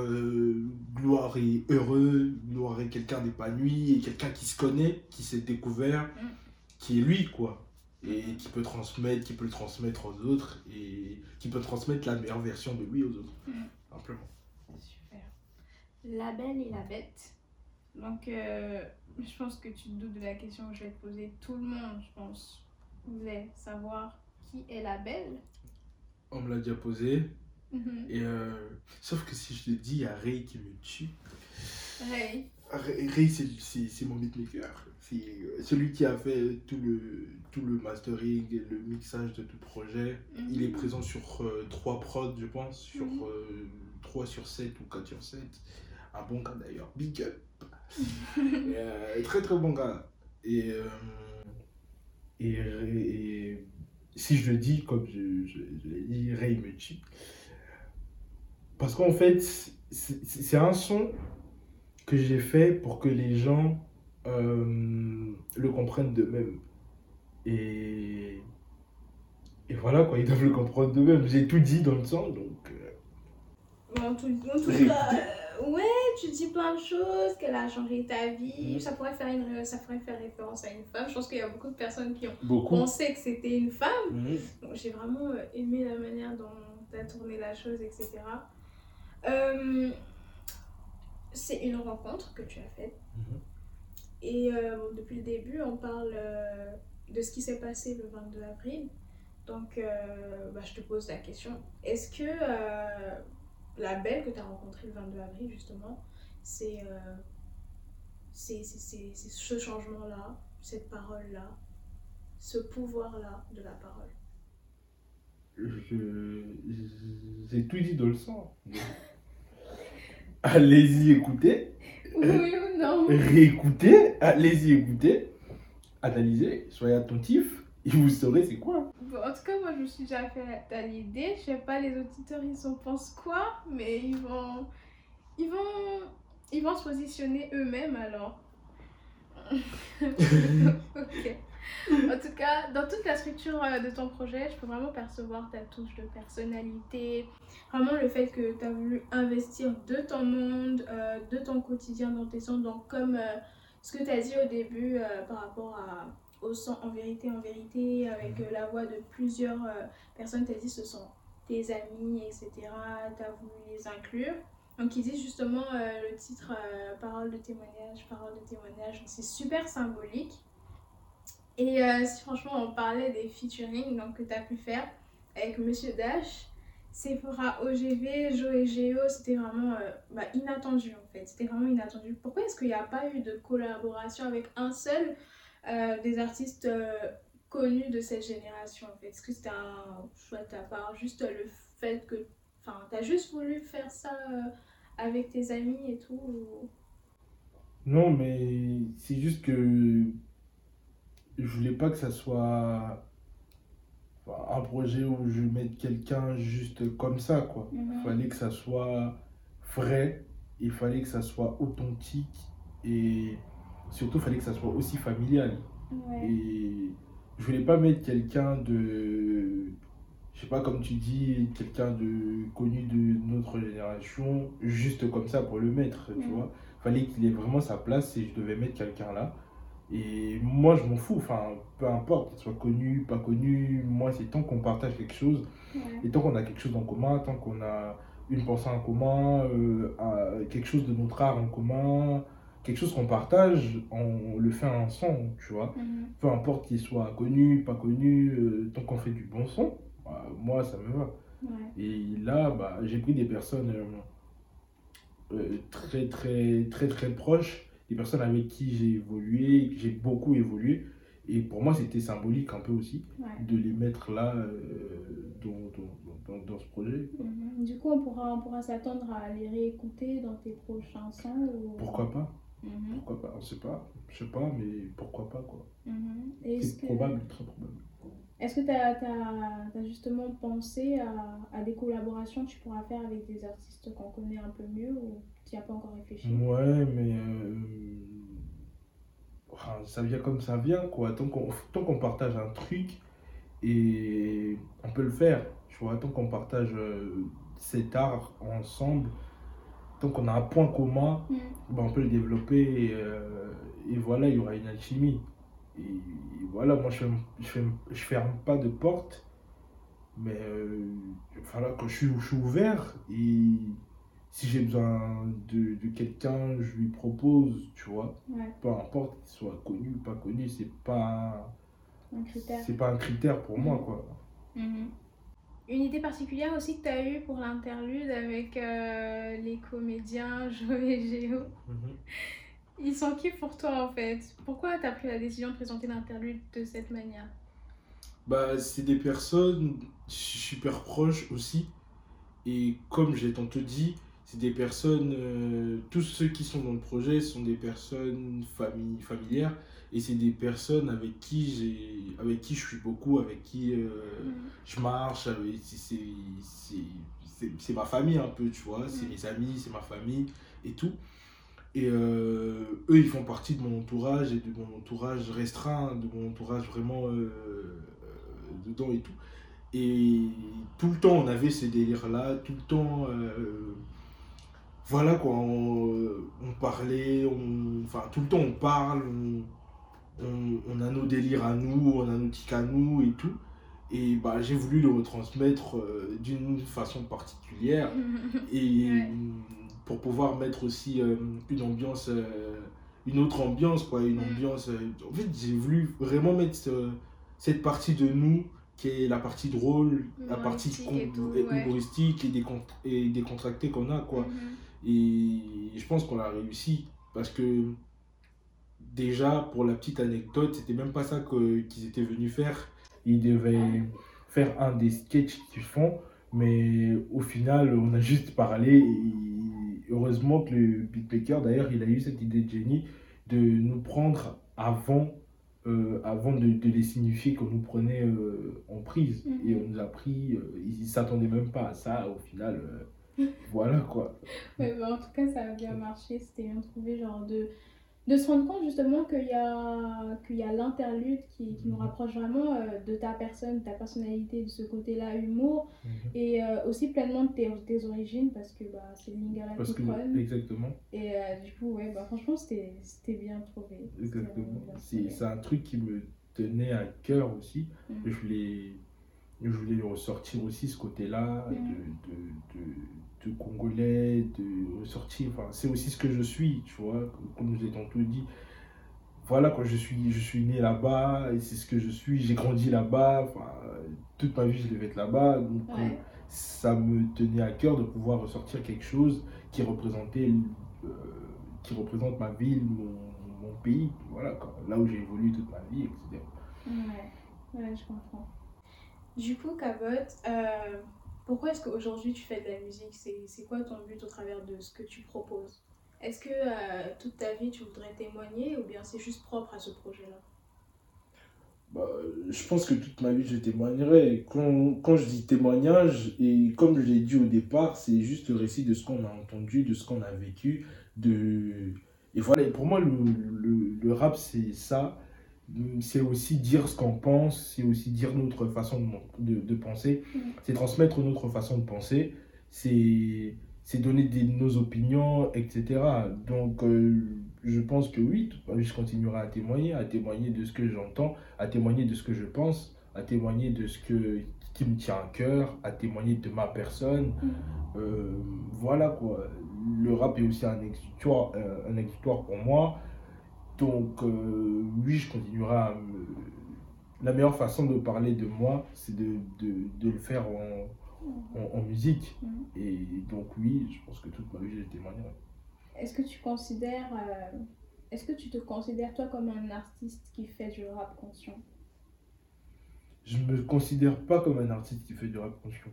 A: gloire est heureux, gloire est quelqu'un d'épanoui et quelqu'un qui se connaît, qui s'est découvert,
B: Mm.
A: qui est lui quoi et qui peut transmettre, qui peut le transmettre aux autres et qui peut transmettre la meilleure version de lui aux autres.
B: Mm.
A: Simplement.
B: La belle et la bête. Donc, euh, je pense que tu te doutes de la question que je vais te poser. Tout le monde, je pense, voulait savoir qui est la belle.
A: On me l'a déjà posé.
B: Mhm.
A: Et euh, sauf que si je te dis, il y a Ray qui me tue.
B: Ray.
A: Ray, Ray, c'est mon beatmaker. C'est euh, celui qui a fait tout le, tout le mastering et le mixage de tout projet. Il est
B: Mhm.
A: présent sur euh, 3 prods, je pense. Sur euh, 3 sur 7 ou 4 sur 7. Un bon cas d'ailleurs. Big up. Et, euh, très très bon gars. Et, euh, et, et si je le dis, comme je, je, je l'ai dit, Ray me tue. Parce qu'en fait, c'est un son que j'ai fait pour que les gens euh, le comprennent d'eux-mêmes. Et, et voilà, quoi, ils doivent le comprendre d'eux-mêmes. J'ai tout dit dans le son, donc.
B: En tout, en tout
A: Réécouter.
B: cas, ouais, tu dis plein de choses, qu'elle a changé ta vie.
A: Mhm.
B: Ça, pourrait faire une, ça pourrait faire référence à une femme. Je pense qu'il y a beaucoup de personnes qui ont
A: beaucoup.
B: pensé que c'était une femme.
A: Mhm.
B: Donc, j'ai vraiment euh, aimé la manière dont tu as tourné la chose, etc. Euh, c'est une rencontre que tu as faite.
A: Mhm.
B: Et euh, bon, depuis le début, on parle euh, de ce qui s'est passé le 22 avril. Donc, bah, je te pose la question. Est-ce que la belle que tu as rencontrée le 22 avril, justement, c'est euh, c'est ce changement-là, cette parole-là, ce pouvoir-là de la parole
A: Je- J'ai tout dit dans le son. Allez-y, écoutez.
B: Oui ou non?
A: Réécoutez. Allez-y, écoutez. Analysez. Soyez attentifs. Et vous saurez c'est quoi.
B: Bon, en tout cas, moi, je me suis déjà fait à l'idée. Je sais pas, les auditeurs, ils en pensent quoi, mais ils vont, ils vont, ils vont se positionner eux-mêmes alors. ok. En tout cas, dans toute la structure euh, de ton projet, je peux vraiment percevoir ta touche de personnalité, vraiment le fait que tu as voulu investir de ton monde, euh, de ton quotidien dans tes sons. Donc, comme euh, ce que tu as dit au début euh, par rapport à, au son en vérité, en vérité, avec euh, la voix de plusieurs euh, personnes, tu as dit ce sont tes amis, etc. Tu as voulu les inclure. Donc, ils disent justement euh, le titre Parole de témoignage, parole de témoignage. Donc, C'est super symbolique. Et si franchement on parlait des featuring donc, que tu as pu faire avec Monsieur Dash, Sephora OGV, Joe et Géo, c'était vraiment euh, bah, inattendu en fait. C'était vraiment inattendu. Pourquoi est-ce qu'il n'y a pas eu de collaboration avec un seul euh, des artistes euh, connus de cette génération en fait Est-ce que c'était un choix de ta part Juste le fait que. Enfin, t'as juste voulu faire ça euh, avec tes amis et tout ou-
A: Non, mais c'est juste que je voulais pas que ça soit enfin, un projet où je mette quelqu'un juste comme ça, quoi. Il
B: Mhm.
A: fallait que ça soit vrai, il fallait que ça soit authentique et surtout, il fallait que ça soit aussi familial.
B: Ouais.
A: Et je voulais pas mettre quelqu'un de, je sais pas, comme tu dis, quelqu'un de connu de notre génération, juste comme ça pour le mettre, tu vois. Fallait qu'il ait vraiment sa place et je devais mettre quelqu'un là. Et moi, je m'en fous, enfin, peu importe, qu'il soit connu, pas connu, moi, c'est tant qu'on partage quelque chose,
B: Ouais.
A: et tant qu'on a quelque chose en commun, tant qu'on a une pensée en commun, euh, quelque chose de notre art en commun, quelque chose qu'on partage, on le fait ensemble, tu vois
B: Mhm.
A: peu importe qu'il soit connu, pas connu, euh, tant qu'on fait du bon son, bah, moi ça me va.
B: Ouais.
A: Et là, bah, j'ai pris des personnes euh, euh, très très très très proches, des personnes avec qui j'ai évolué, j'ai beaucoup évolué. Et pour moi, c'était symbolique un peu aussi
B: Ouais.
A: de les mettre là dans, dans, dans, dans ce projet.
B: Mhm. Du coup, on pourra, on pourra s'attendre à les réécouter dans tes prochains sons ou...
A: Pourquoi pas
B: Mhm.
A: Pourquoi pas On sait pas. Je sais pas, mais pourquoi pas quoi.
B: Mhm. Est-ce
A: C'est
B: que
A: probable, très probable.
B: est-ce que tu as, justement pensé à, à des collaborations que tu pourras faire avec des artistes qu'on connaît un peu mieux ou tu n'y as pas encore réfléchi?
A: Ouais, mais euh, ça vient comme ça vient, quoi. Tant qu'on tant qu'on partage un truc, et on peut le faire, tu vois. Tant qu'on partage euh, cet art ensemble, tant qu'on a un point commun, ben, on peut le développer, et, euh, et voilà, il y aura une alchimie. Et, voilà, moi, je ferme, je ferme, je ferme pas de porte, mais euh, voilà, quand je suis, je suis ouvert, et si j'ai besoin de, de quelqu'un, je lui propose, tu vois.
B: Ouais,
A: Peu importe qu'il soit connu ou pas connu, c'est pas,
B: un critère.
A: c'est pas un critère pour moi,
B: Mhm.
A: quoi.
B: Mhm. Une idée particulière aussi que tu as eue pour l'interlude avec euh, les comédiens Joe et Géo? Ils sont qui pour toi en fait? Pourquoi tu as pris la décision de présenter l'interlude de cette manière?
A: Bah, c'est des personnes super proches aussi. Et comme j'ai tantôt dit, c'est des personnes, euh, tous ceux qui sont dans le projet sont des personnes famille, familières et c'est des personnes avec qui j'ai avec qui je suis beaucoup, avec qui euh, je marche, avec- c'est- ma famille un peu, tu vois, c'est
B: Mm.
A: mes amis, c'est ma famille et tout. Et euh, eux, ils font partie de mon entourage et de mon entourage restreint, de mon entourage vraiment euh, dedans et tout. Et tout le temps, on avait ce délire-là, tout le temps, euh, voilà quoi, on, on parlait, on, enfin tout le temps on parle, on, on, on a nos délires à nous, on a nos tics à nous et tout. Et bah, j'ai voulu le retransmettre euh, d'une façon particulière et
B: Ouais.
A: pour pouvoir mettre aussi euh, une ambiance euh, une autre ambiance quoi une
B: Mm.
A: ambiance en fait j'ai voulu vraiment mettre ce- cette partie de nous qui est la partie drôle la partie
B: Humoristique et tout,
A: et
B: ouais.
A: humoristique et, décont- et décontractée qu'on a quoi
B: Mhm.
A: et je pense qu'on a réussi parce que déjà pour la petite anecdote c'était même pas ça que- qu'ils étaient venus faire ils devaient faire un des sketchs qu'ils font mais au final on a juste parlé et heureusement que le beatmaker d'ailleurs il a eu cette idée de génie de nous prendre avant euh, avant de, de les signifier qu'on nous prenait euh, en prise
B: Mhm.
A: et on nous a pris euh, ils s'attendaient même pas à ça au final euh, voilà quoi
B: Ouais, bah, en tout cas, ça a bien marché. C'était bien trouvé, genre de, de se rendre compte justement qu'il y a, qu'il y a l'interlude qui, qui nous rapproche vraiment euh, de ta personne, de ta personnalité, de ce côté-là, humour, et euh, aussi pleinement de tes, tes origines, parce que bah, c'est Lingala
A: que
B: Coupron.
A: exactement
B: Et euh, du coup, ouais, bah, franchement, c'était c'était bien trouvé.
A: Exactement.
B: bien
A: C'est c'est un truc qui me tenait à cœur aussi.
B: Mhm.
A: Je, voulais, je voulais le ressortir aussi, ce côté-là,
B: Mhm.
A: de, de, de, de Congolais, de ressortir. Enfin, c'est aussi ce que je suis, tu vois, comme je l'ai tantôt dit. Voilà, quand je suis, je suis né là-bas, et c'est ce que je suis, j'ai grandi là-bas, enfin, toute ma vie je devais être là-bas, donc euh, ça me tenait à cœur de pouvoir ressortir quelque chose qui représentait, euh, qui représente ma ville, mon, mon pays, voilà, quoi, là où j'ai évolué toute ma vie, etc.
B: Ouais, ouais, je comprends. Du coup, Cabot, euh, pourquoi est-ce qu'aujourd'hui tu fais de la musique? C'est quoi ton but au travers de ce que tu proposes? Est-ce que euh, toute ta vie tu voudrais témoigner ou bien c'est juste propre à ce projet-là?
A: Bah, je pense que toute ma vie je témoignerai. Quand, quand je dis témoignage, et comme je l'ai dit au départ, c'est juste le récit de ce qu'on a entendu, de ce qu'on a vécu. De... Et voilà, pour moi, le, le, le rap, c'est ça. C'est aussi dire ce qu'on pense, c'est aussi dire notre façon de, de, de penser,
B: Mhm.
A: c'est transmettre notre façon de penser, c'est donner des, nos opinions, etc. Donc, euh, je pense que oui, vie, je continuerai à témoigner, à témoigner de ce que j'entends, à témoigner de ce que je pense, à témoigner de ce que, qui me tient à cœur, à témoigner de ma personne. Euh, voilà quoi. Le rap est aussi un exutoire, euh, un exutoire pour moi. Donc, euh, oui, je continuerai à me. La meilleure façon de parler de moi, c'est de, de, de le faire en, en, en musique.
B: Mhm.
A: Et donc, oui, je pense que toute ma vie, je témoignerai.
B: Est-ce que tu considères, euh, est-ce que tu te considères toi comme un artiste qui fait du rap conscient?
A: Je me considère pas comme un artiste qui fait du rap conscient.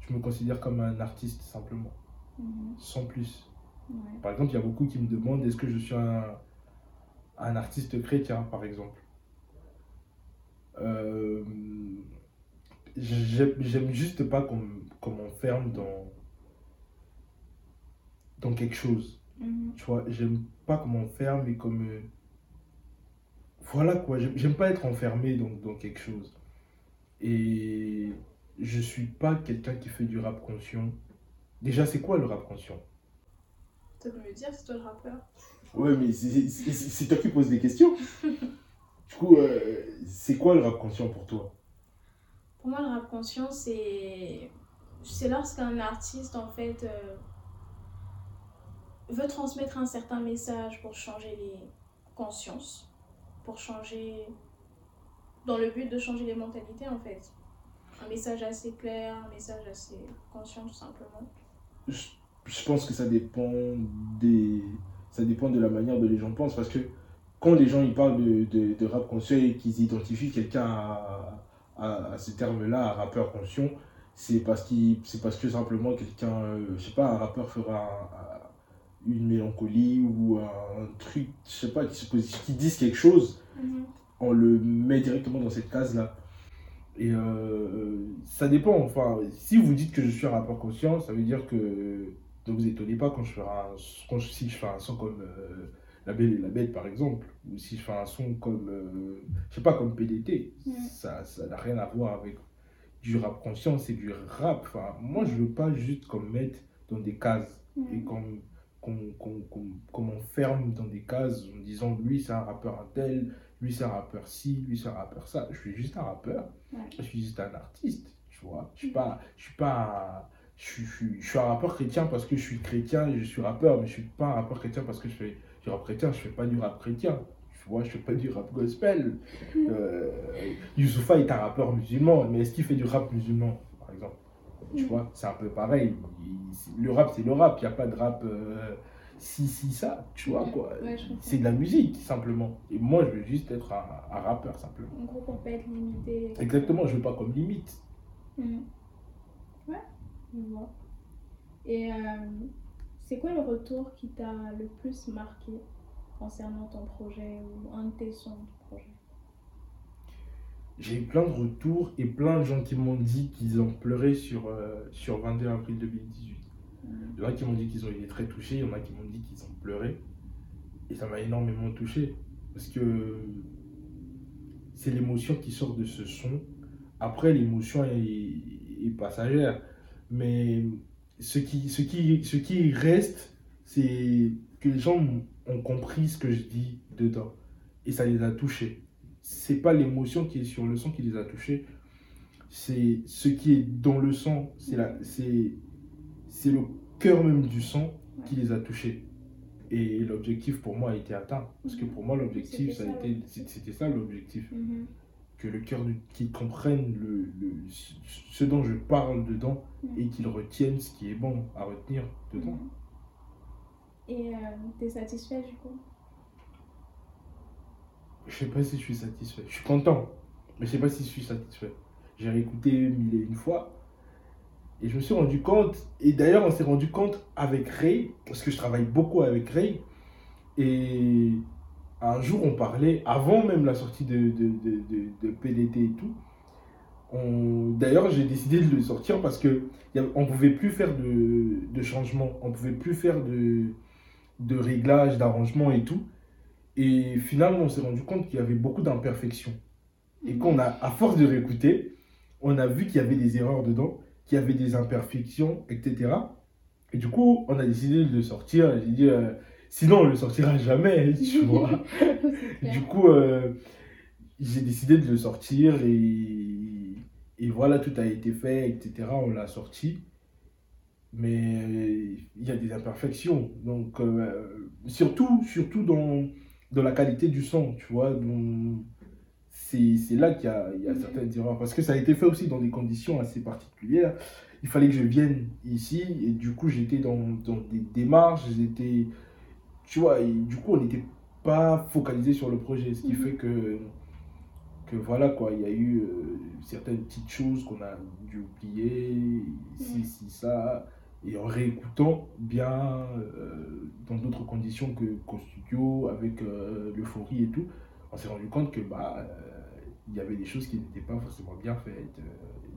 A: Je me considère comme un artiste simplement,
B: Mhm.
A: sans plus.
B: Ouais.
A: Par exemple, il y a beaucoup qui me demandent est-ce que je suis un, un artiste chrétien, par exemple? Euh, J'aime juste pas qu'on qu'on m'enferme dans, dans quelque chose.
B: Mhm.
A: Tu vois, j'aime pas qu'on m'enferme et qu'on me. Voilà quoi, j'aime j'aime pas être enfermé dans, dans quelque chose. Et je suis pas quelqu'un qui fait du rap conscient. Déjà, c'est quoi le rap conscient?
B: Tu peux me dire, c'est toi le rappeur
A: Ouais, mais c'est- toi qui poses des questions. Du coup, euh, c'est quoi le rap conscient pour toi?
B: Pour moi, le rap conscient, c'est c'est lorsqu'un artiste, en fait, euh, veut transmettre un certain message pour changer les consciences, pour changer... dans le but de changer les mentalités, en fait. Un message assez clair, un message assez conscient, tout simplement.
A: je, je pense que ça dépend des ça dépend de la manière dont les gens pensent parce que quand les gens ils parlent de, de, de rap conscient et qu'ils identifient quelqu'un à, à, à ce terme là à rappeur conscient c'est parce, qu'il- c'est parce que simplement quelqu'un, euh, je sais pas, un rappeur fera un- un- une mélancolie ou un truc, je sais pas, qui, se qui dise quelque chose,
B: Mhm.
A: on le met directement dans cette case-là. Et euh, ça dépend, enfin, si vous dites que je suis un rappeur conscient, ça veut dire que ne vous étonnez pas quand je ferai un, quand je- si je fais un son comme euh, La Belle et la Bête par exemple, ou si je fais un son comme, euh, je sais pas, comme PDT,
B: Mm.
A: ça ça n'a rien à voir avec du rap conscient, c'est du rap. Enfin, moi je veux pas juste qu'on me mette dans des cases et
B: Mhm.
A: qu'on qu'on m'enferme dans des cases en disant lui c'est un rappeur un tel, lui c'est un rappeur ci, lui c'est un rappeur ça. Je suis juste un rappeur,
B: Ouais.
A: je suis juste un artiste, tu vois. Je suis pas, je suis pas, je suis, je suis, je suis un rappeur chrétien parce que je suis chrétien et je suis rappeur, mais je suis pas un rappeur chrétien parce que je fais du rap chrétien, je fais pas du rap chrétien. Tu vois, je fais pas du rap gospel. Euh, Youssoupha est un rappeur musulman, mais est-ce qu'il fait du rap musulman, par exemple? Tu
B: Mm.
A: vois, c'est un peu pareil. Il- Le rap, c'est le rap. Il n'y a pas de rap euh, si, si, ça. Tu vois, quoi.
B: Ouais,
A: c'est de la musique, simplement. Et moi, je veux juste être un, un rappeur, simplement.
B: En gros, pour pas être limité.
A: Exactement, je veux pas comme limite.
B: Mhm. Ouais, Et euh, c'est quoi le retour qui t'a le plus marqué concernant ton projet ou un de tes sons du projet?
A: J'ai eu plein de retours et plein de gens qui m'ont dit qu'ils ont pleuré sur, euh, sur 22 avril 2018.
B: Mhm.
A: Il y en a qui m'ont dit qu'ils ont été très touchés, il y en a qui m'ont dit qu'ils ont pleuré. Et ça m'a énormément touché. Parce que c'est l'émotion qui sort de ce son. Après, l'émotion est passagère. Mais ce qui, ce qui, ce qui reste, c'est que les gens ont compris ce que je dis dedans. Et ça les a touchés. C'est pas l'émotion qui est sur le son qui les a touchés. C'est ce qui est dans le son. C'est la, c'est, c'est le cœur même du son qui les a touchés. Et l'objectif pour moi a été atteint. Parce que pour moi, l'objectif, ça
B: C'était
A: a
B: ça,
A: été, c'était ça l'objectif.
B: Mhm.
A: Que le cœur du, qu'ils comprennent le, le- ce dont je parle dedans
B: Mhm.
A: et qu'ils retiennent ce qui est bon à retenir dedans.
B: Mhm. Et euh, t'es satisfait du coup?
A: Je sais pas si je suis satisfait. Je suis content, mais je sais pas si je suis satisfait. J'ai réécouté mille et une fois et je me suis rendu compte, et d'ailleurs on s'est rendu compte avec Ray, parce que je travaille beaucoup avec Ray, et un jour on parlait, avant même la sortie de, de, de, PDT et tout, on- d'ailleurs j'ai décidé de le sortir parce que on pouvait plus faire de, de changements, on pouvait plus faire de, de réglages, d'arrangements et tout. Et finalement, on s'est rendu compte qu'il y avait beaucoup d'imperfections. Et qu'on a, à force de réécouter, on a vu qu'il y avait des erreurs dedans, qu'il y avait des imperfections, etc. Et du coup, on a décidé de le sortir. J'ai dit, euh, sinon, on le sortira jamais, tu vois. Du coup, euh, j'ai décidé de le sortir et, et voilà, tout a été fait, etc. On l'a sorti. Mais euh, il y a des imperfections. Donc, euh, surtout, surtout dans, dans la qualité du son, tu vois. C'est là qu'il y a, il y a certaines erreurs. Parce que ça a été fait aussi dans des conditions assez particulières. Il fallait que je vienne ici et du coup, j'étais dans, dans des démarches. J'étais, tu vois, et du coup, on n'était pas focalisé sur le projet. Ce qui
B: Mhm.
A: fait que, que voilà, quoi, il y a eu euh, certaines petites choses qu'on a dû oublier, si, si, ça. Et en réécoutant bien euh, dans d'autres conditions que, qu'au studio, avec euh, l'euphorie et tout, on s'est rendu compte que bah il y avait des choses qui n'étaient pas forcément bien faites,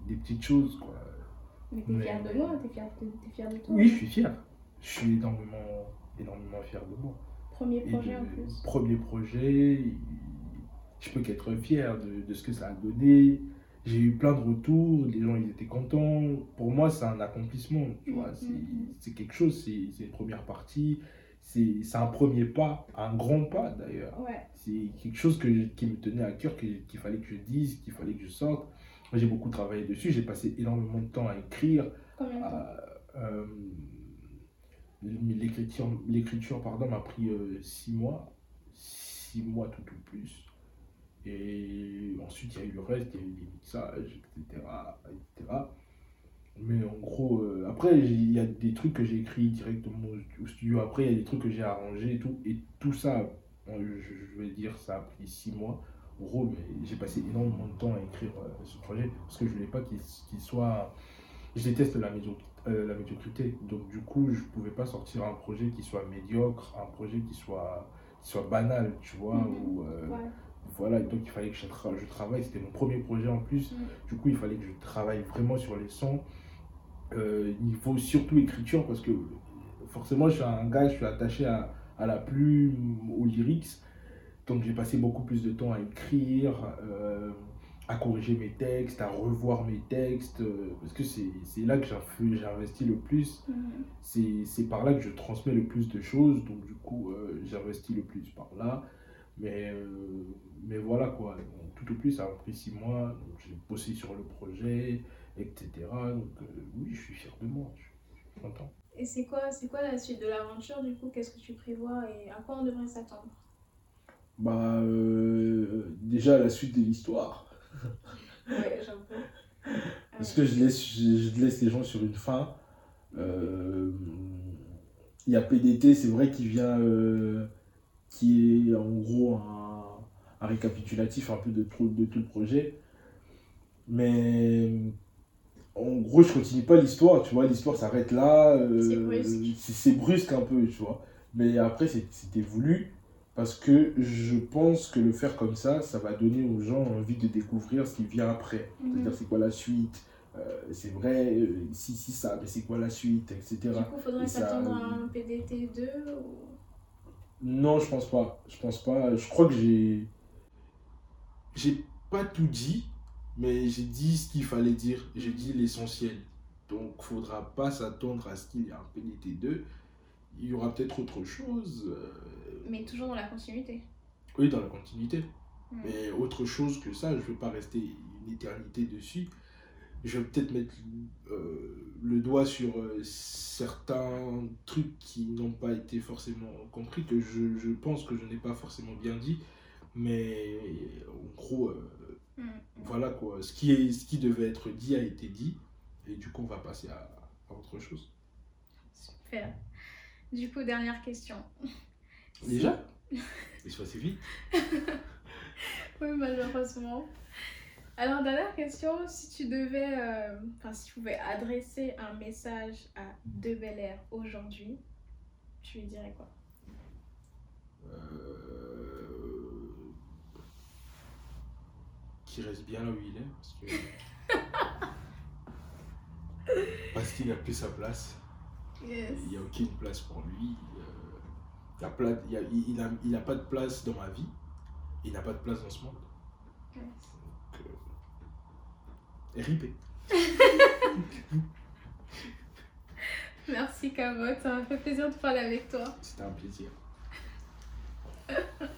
A: des petites choses, quoi.
B: Mais t'es fier de moi, t'es fier de, t'es fier de toi.
A: Oui, je suis fier. Je suis énormément, énormément fier de moi.
B: Premier
A: Et
B: projet
A: de-
B: en plus.
A: Premier projet, je peux qu'être fier de, de ce que ça a donné. J'ai eu plein de retours, les gens ils étaient contents. Pour moi, c'est un accomplissement, tu vois.
B: Mhm,
A: C'est
B: mhm.
A: c'est quelque chose, c'est une première partie. C'est un premier pas, un grand pas d'ailleurs.
B: Ouais.
A: C'est quelque chose que, qui me tenait à cœur, qu'il fallait que je dise, qu'il fallait que je sorte. J'ai beaucoup travaillé dessus, j'ai passé énormément de temps à écrire.
B: Combien de temps?
A: Euh, euh, L'écriture, pardon, m'a pris euh, six mois, six mois tout au plus. Et ensuite, il y a eu le reste, il y a eu les mixages, etc. etc. Mais en gros, euh, après, il y a des trucs que j'ai écrits directement au- studio. Après, il y a des trucs que j'ai arrangés et tout. Et tout ça, euh, je, je vais dire, ça a pris six mois. En gros, mais j'ai passé énormément de temps à écrire ce projet parce que je voulais pas qu'il soit je déteste la, médio- euh, la médiocrité. Donc, du coup, je pouvais pas sortir un projet qui soit médiocre, un projet qui soit, qui soit banal, tu vois.
B: Mhm.
A: ou, euh,
B: Ouais.
A: Voilà, et donc il fallait que je, tra- je travaille. C'était mon premier projet en plus.
B: Mhm.
A: Du coup, il fallait que je travaille vraiment sur les sons. Euh, il faut surtout écriture parce que forcément, je suis un gars, je suis attaché à, à la plume, aux lyrics. Donc, j'ai passé beaucoup plus de temps à écrire, euh, à corriger mes textes, à revoir mes textes. euh, parce que c'est là que investi le plus.
B: Mhm.
A: C'est c'est par là que je transmets le plus de choses. Donc, du coup, euh, j'investis le plus par là. Mais, euh, mais voilà quoi. Donc, tout au plus, ça a pris six mois. J'ai bossé sur le projet, etc. Donc, euh, oui, je suis fier de moi. Je suis, je suis content.
B: Et c'est quoi, quoi la suite de l'aventure du coup? Qu'est-ce que tu prévois et à quoi on devrait s'attendre?
A: Bah, déjà, la suite de l'histoire.
B: Ouais, j'avoue.
A: Parce que je laisse, je, je laisse les gens sur une fin. Euh, Il y a PDT, c'est vrai, qui vient, euh, qui est en gros un, un récapitulatif un peu de tout, de tout le projet. Mais en gros, je continue pas l'histoire, tu vois. L'histoire s'arrête là. euh,
B: C'est brusque.
A: brusque un peu, tu vois. Mais après, c'était voulu parce que je pense que le faire comme ça, ça va donner aux gens envie de découvrir ce qui vient après.
B: Mhm.
A: C'est-à-dire, c'est quoi la suite? Euh, C'est vrai, euh, si, si, ça, mais c'est quoi la suite, etc.
B: Du coup, faudrait
A: Et ça-
B: s'attendre à un PDT 2 ou...
A: Non, je pense pas. Je pense pas. Je crois que j'ai. J'ai pas tout dit, mais j'ai dit ce qu'il fallait dire. J'ai dit l'essentiel. Donc, faudra pas s'attendre à ce qu'il y ait un PDT 2. Il y aura peut-être autre chose. euh,
B: Mais toujours dans la continuité.
A: Oui, dans la continuité.
B: Mm.
A: Mais autre chose que ça, je vais pas rester une éternité dessus. Je vais peut-être mettre euh, le doigt sur euh, certains trucs qui n'ont pas été forcément compris, que je, je pense que je n'ai pas forcément bien dit. Mais en gros, euh,
B: Mm.
A: voilà quoi. Ce qui, est, ce qui devait être dit a été dit. Et du coup, on va passer à, à autre chose.
B: Super. Du coup, dernière question.
A: Déjà Il se passe vite.
B: Oui, malheureusement. Alors, dernière question, si tu devais, euh, enfin, si tu pouvais adresser un message à De Bel Air aujourd'hui, tu lui dirais quoi?
A: Euh, Qui reste bien là où il est. Parce que. parce qu'il n'a plus sa place.
B: Yes.
A: Il n'y a aucune place pour lui. euh, il a- a- n'a pas de place dans ma vie. Il n'a pas de place dans ce monde. Donc, euh, RIP.
B: Merci Camotte, ça m'a fait plaisir de parler avec toi.
A: C'était un plaisir.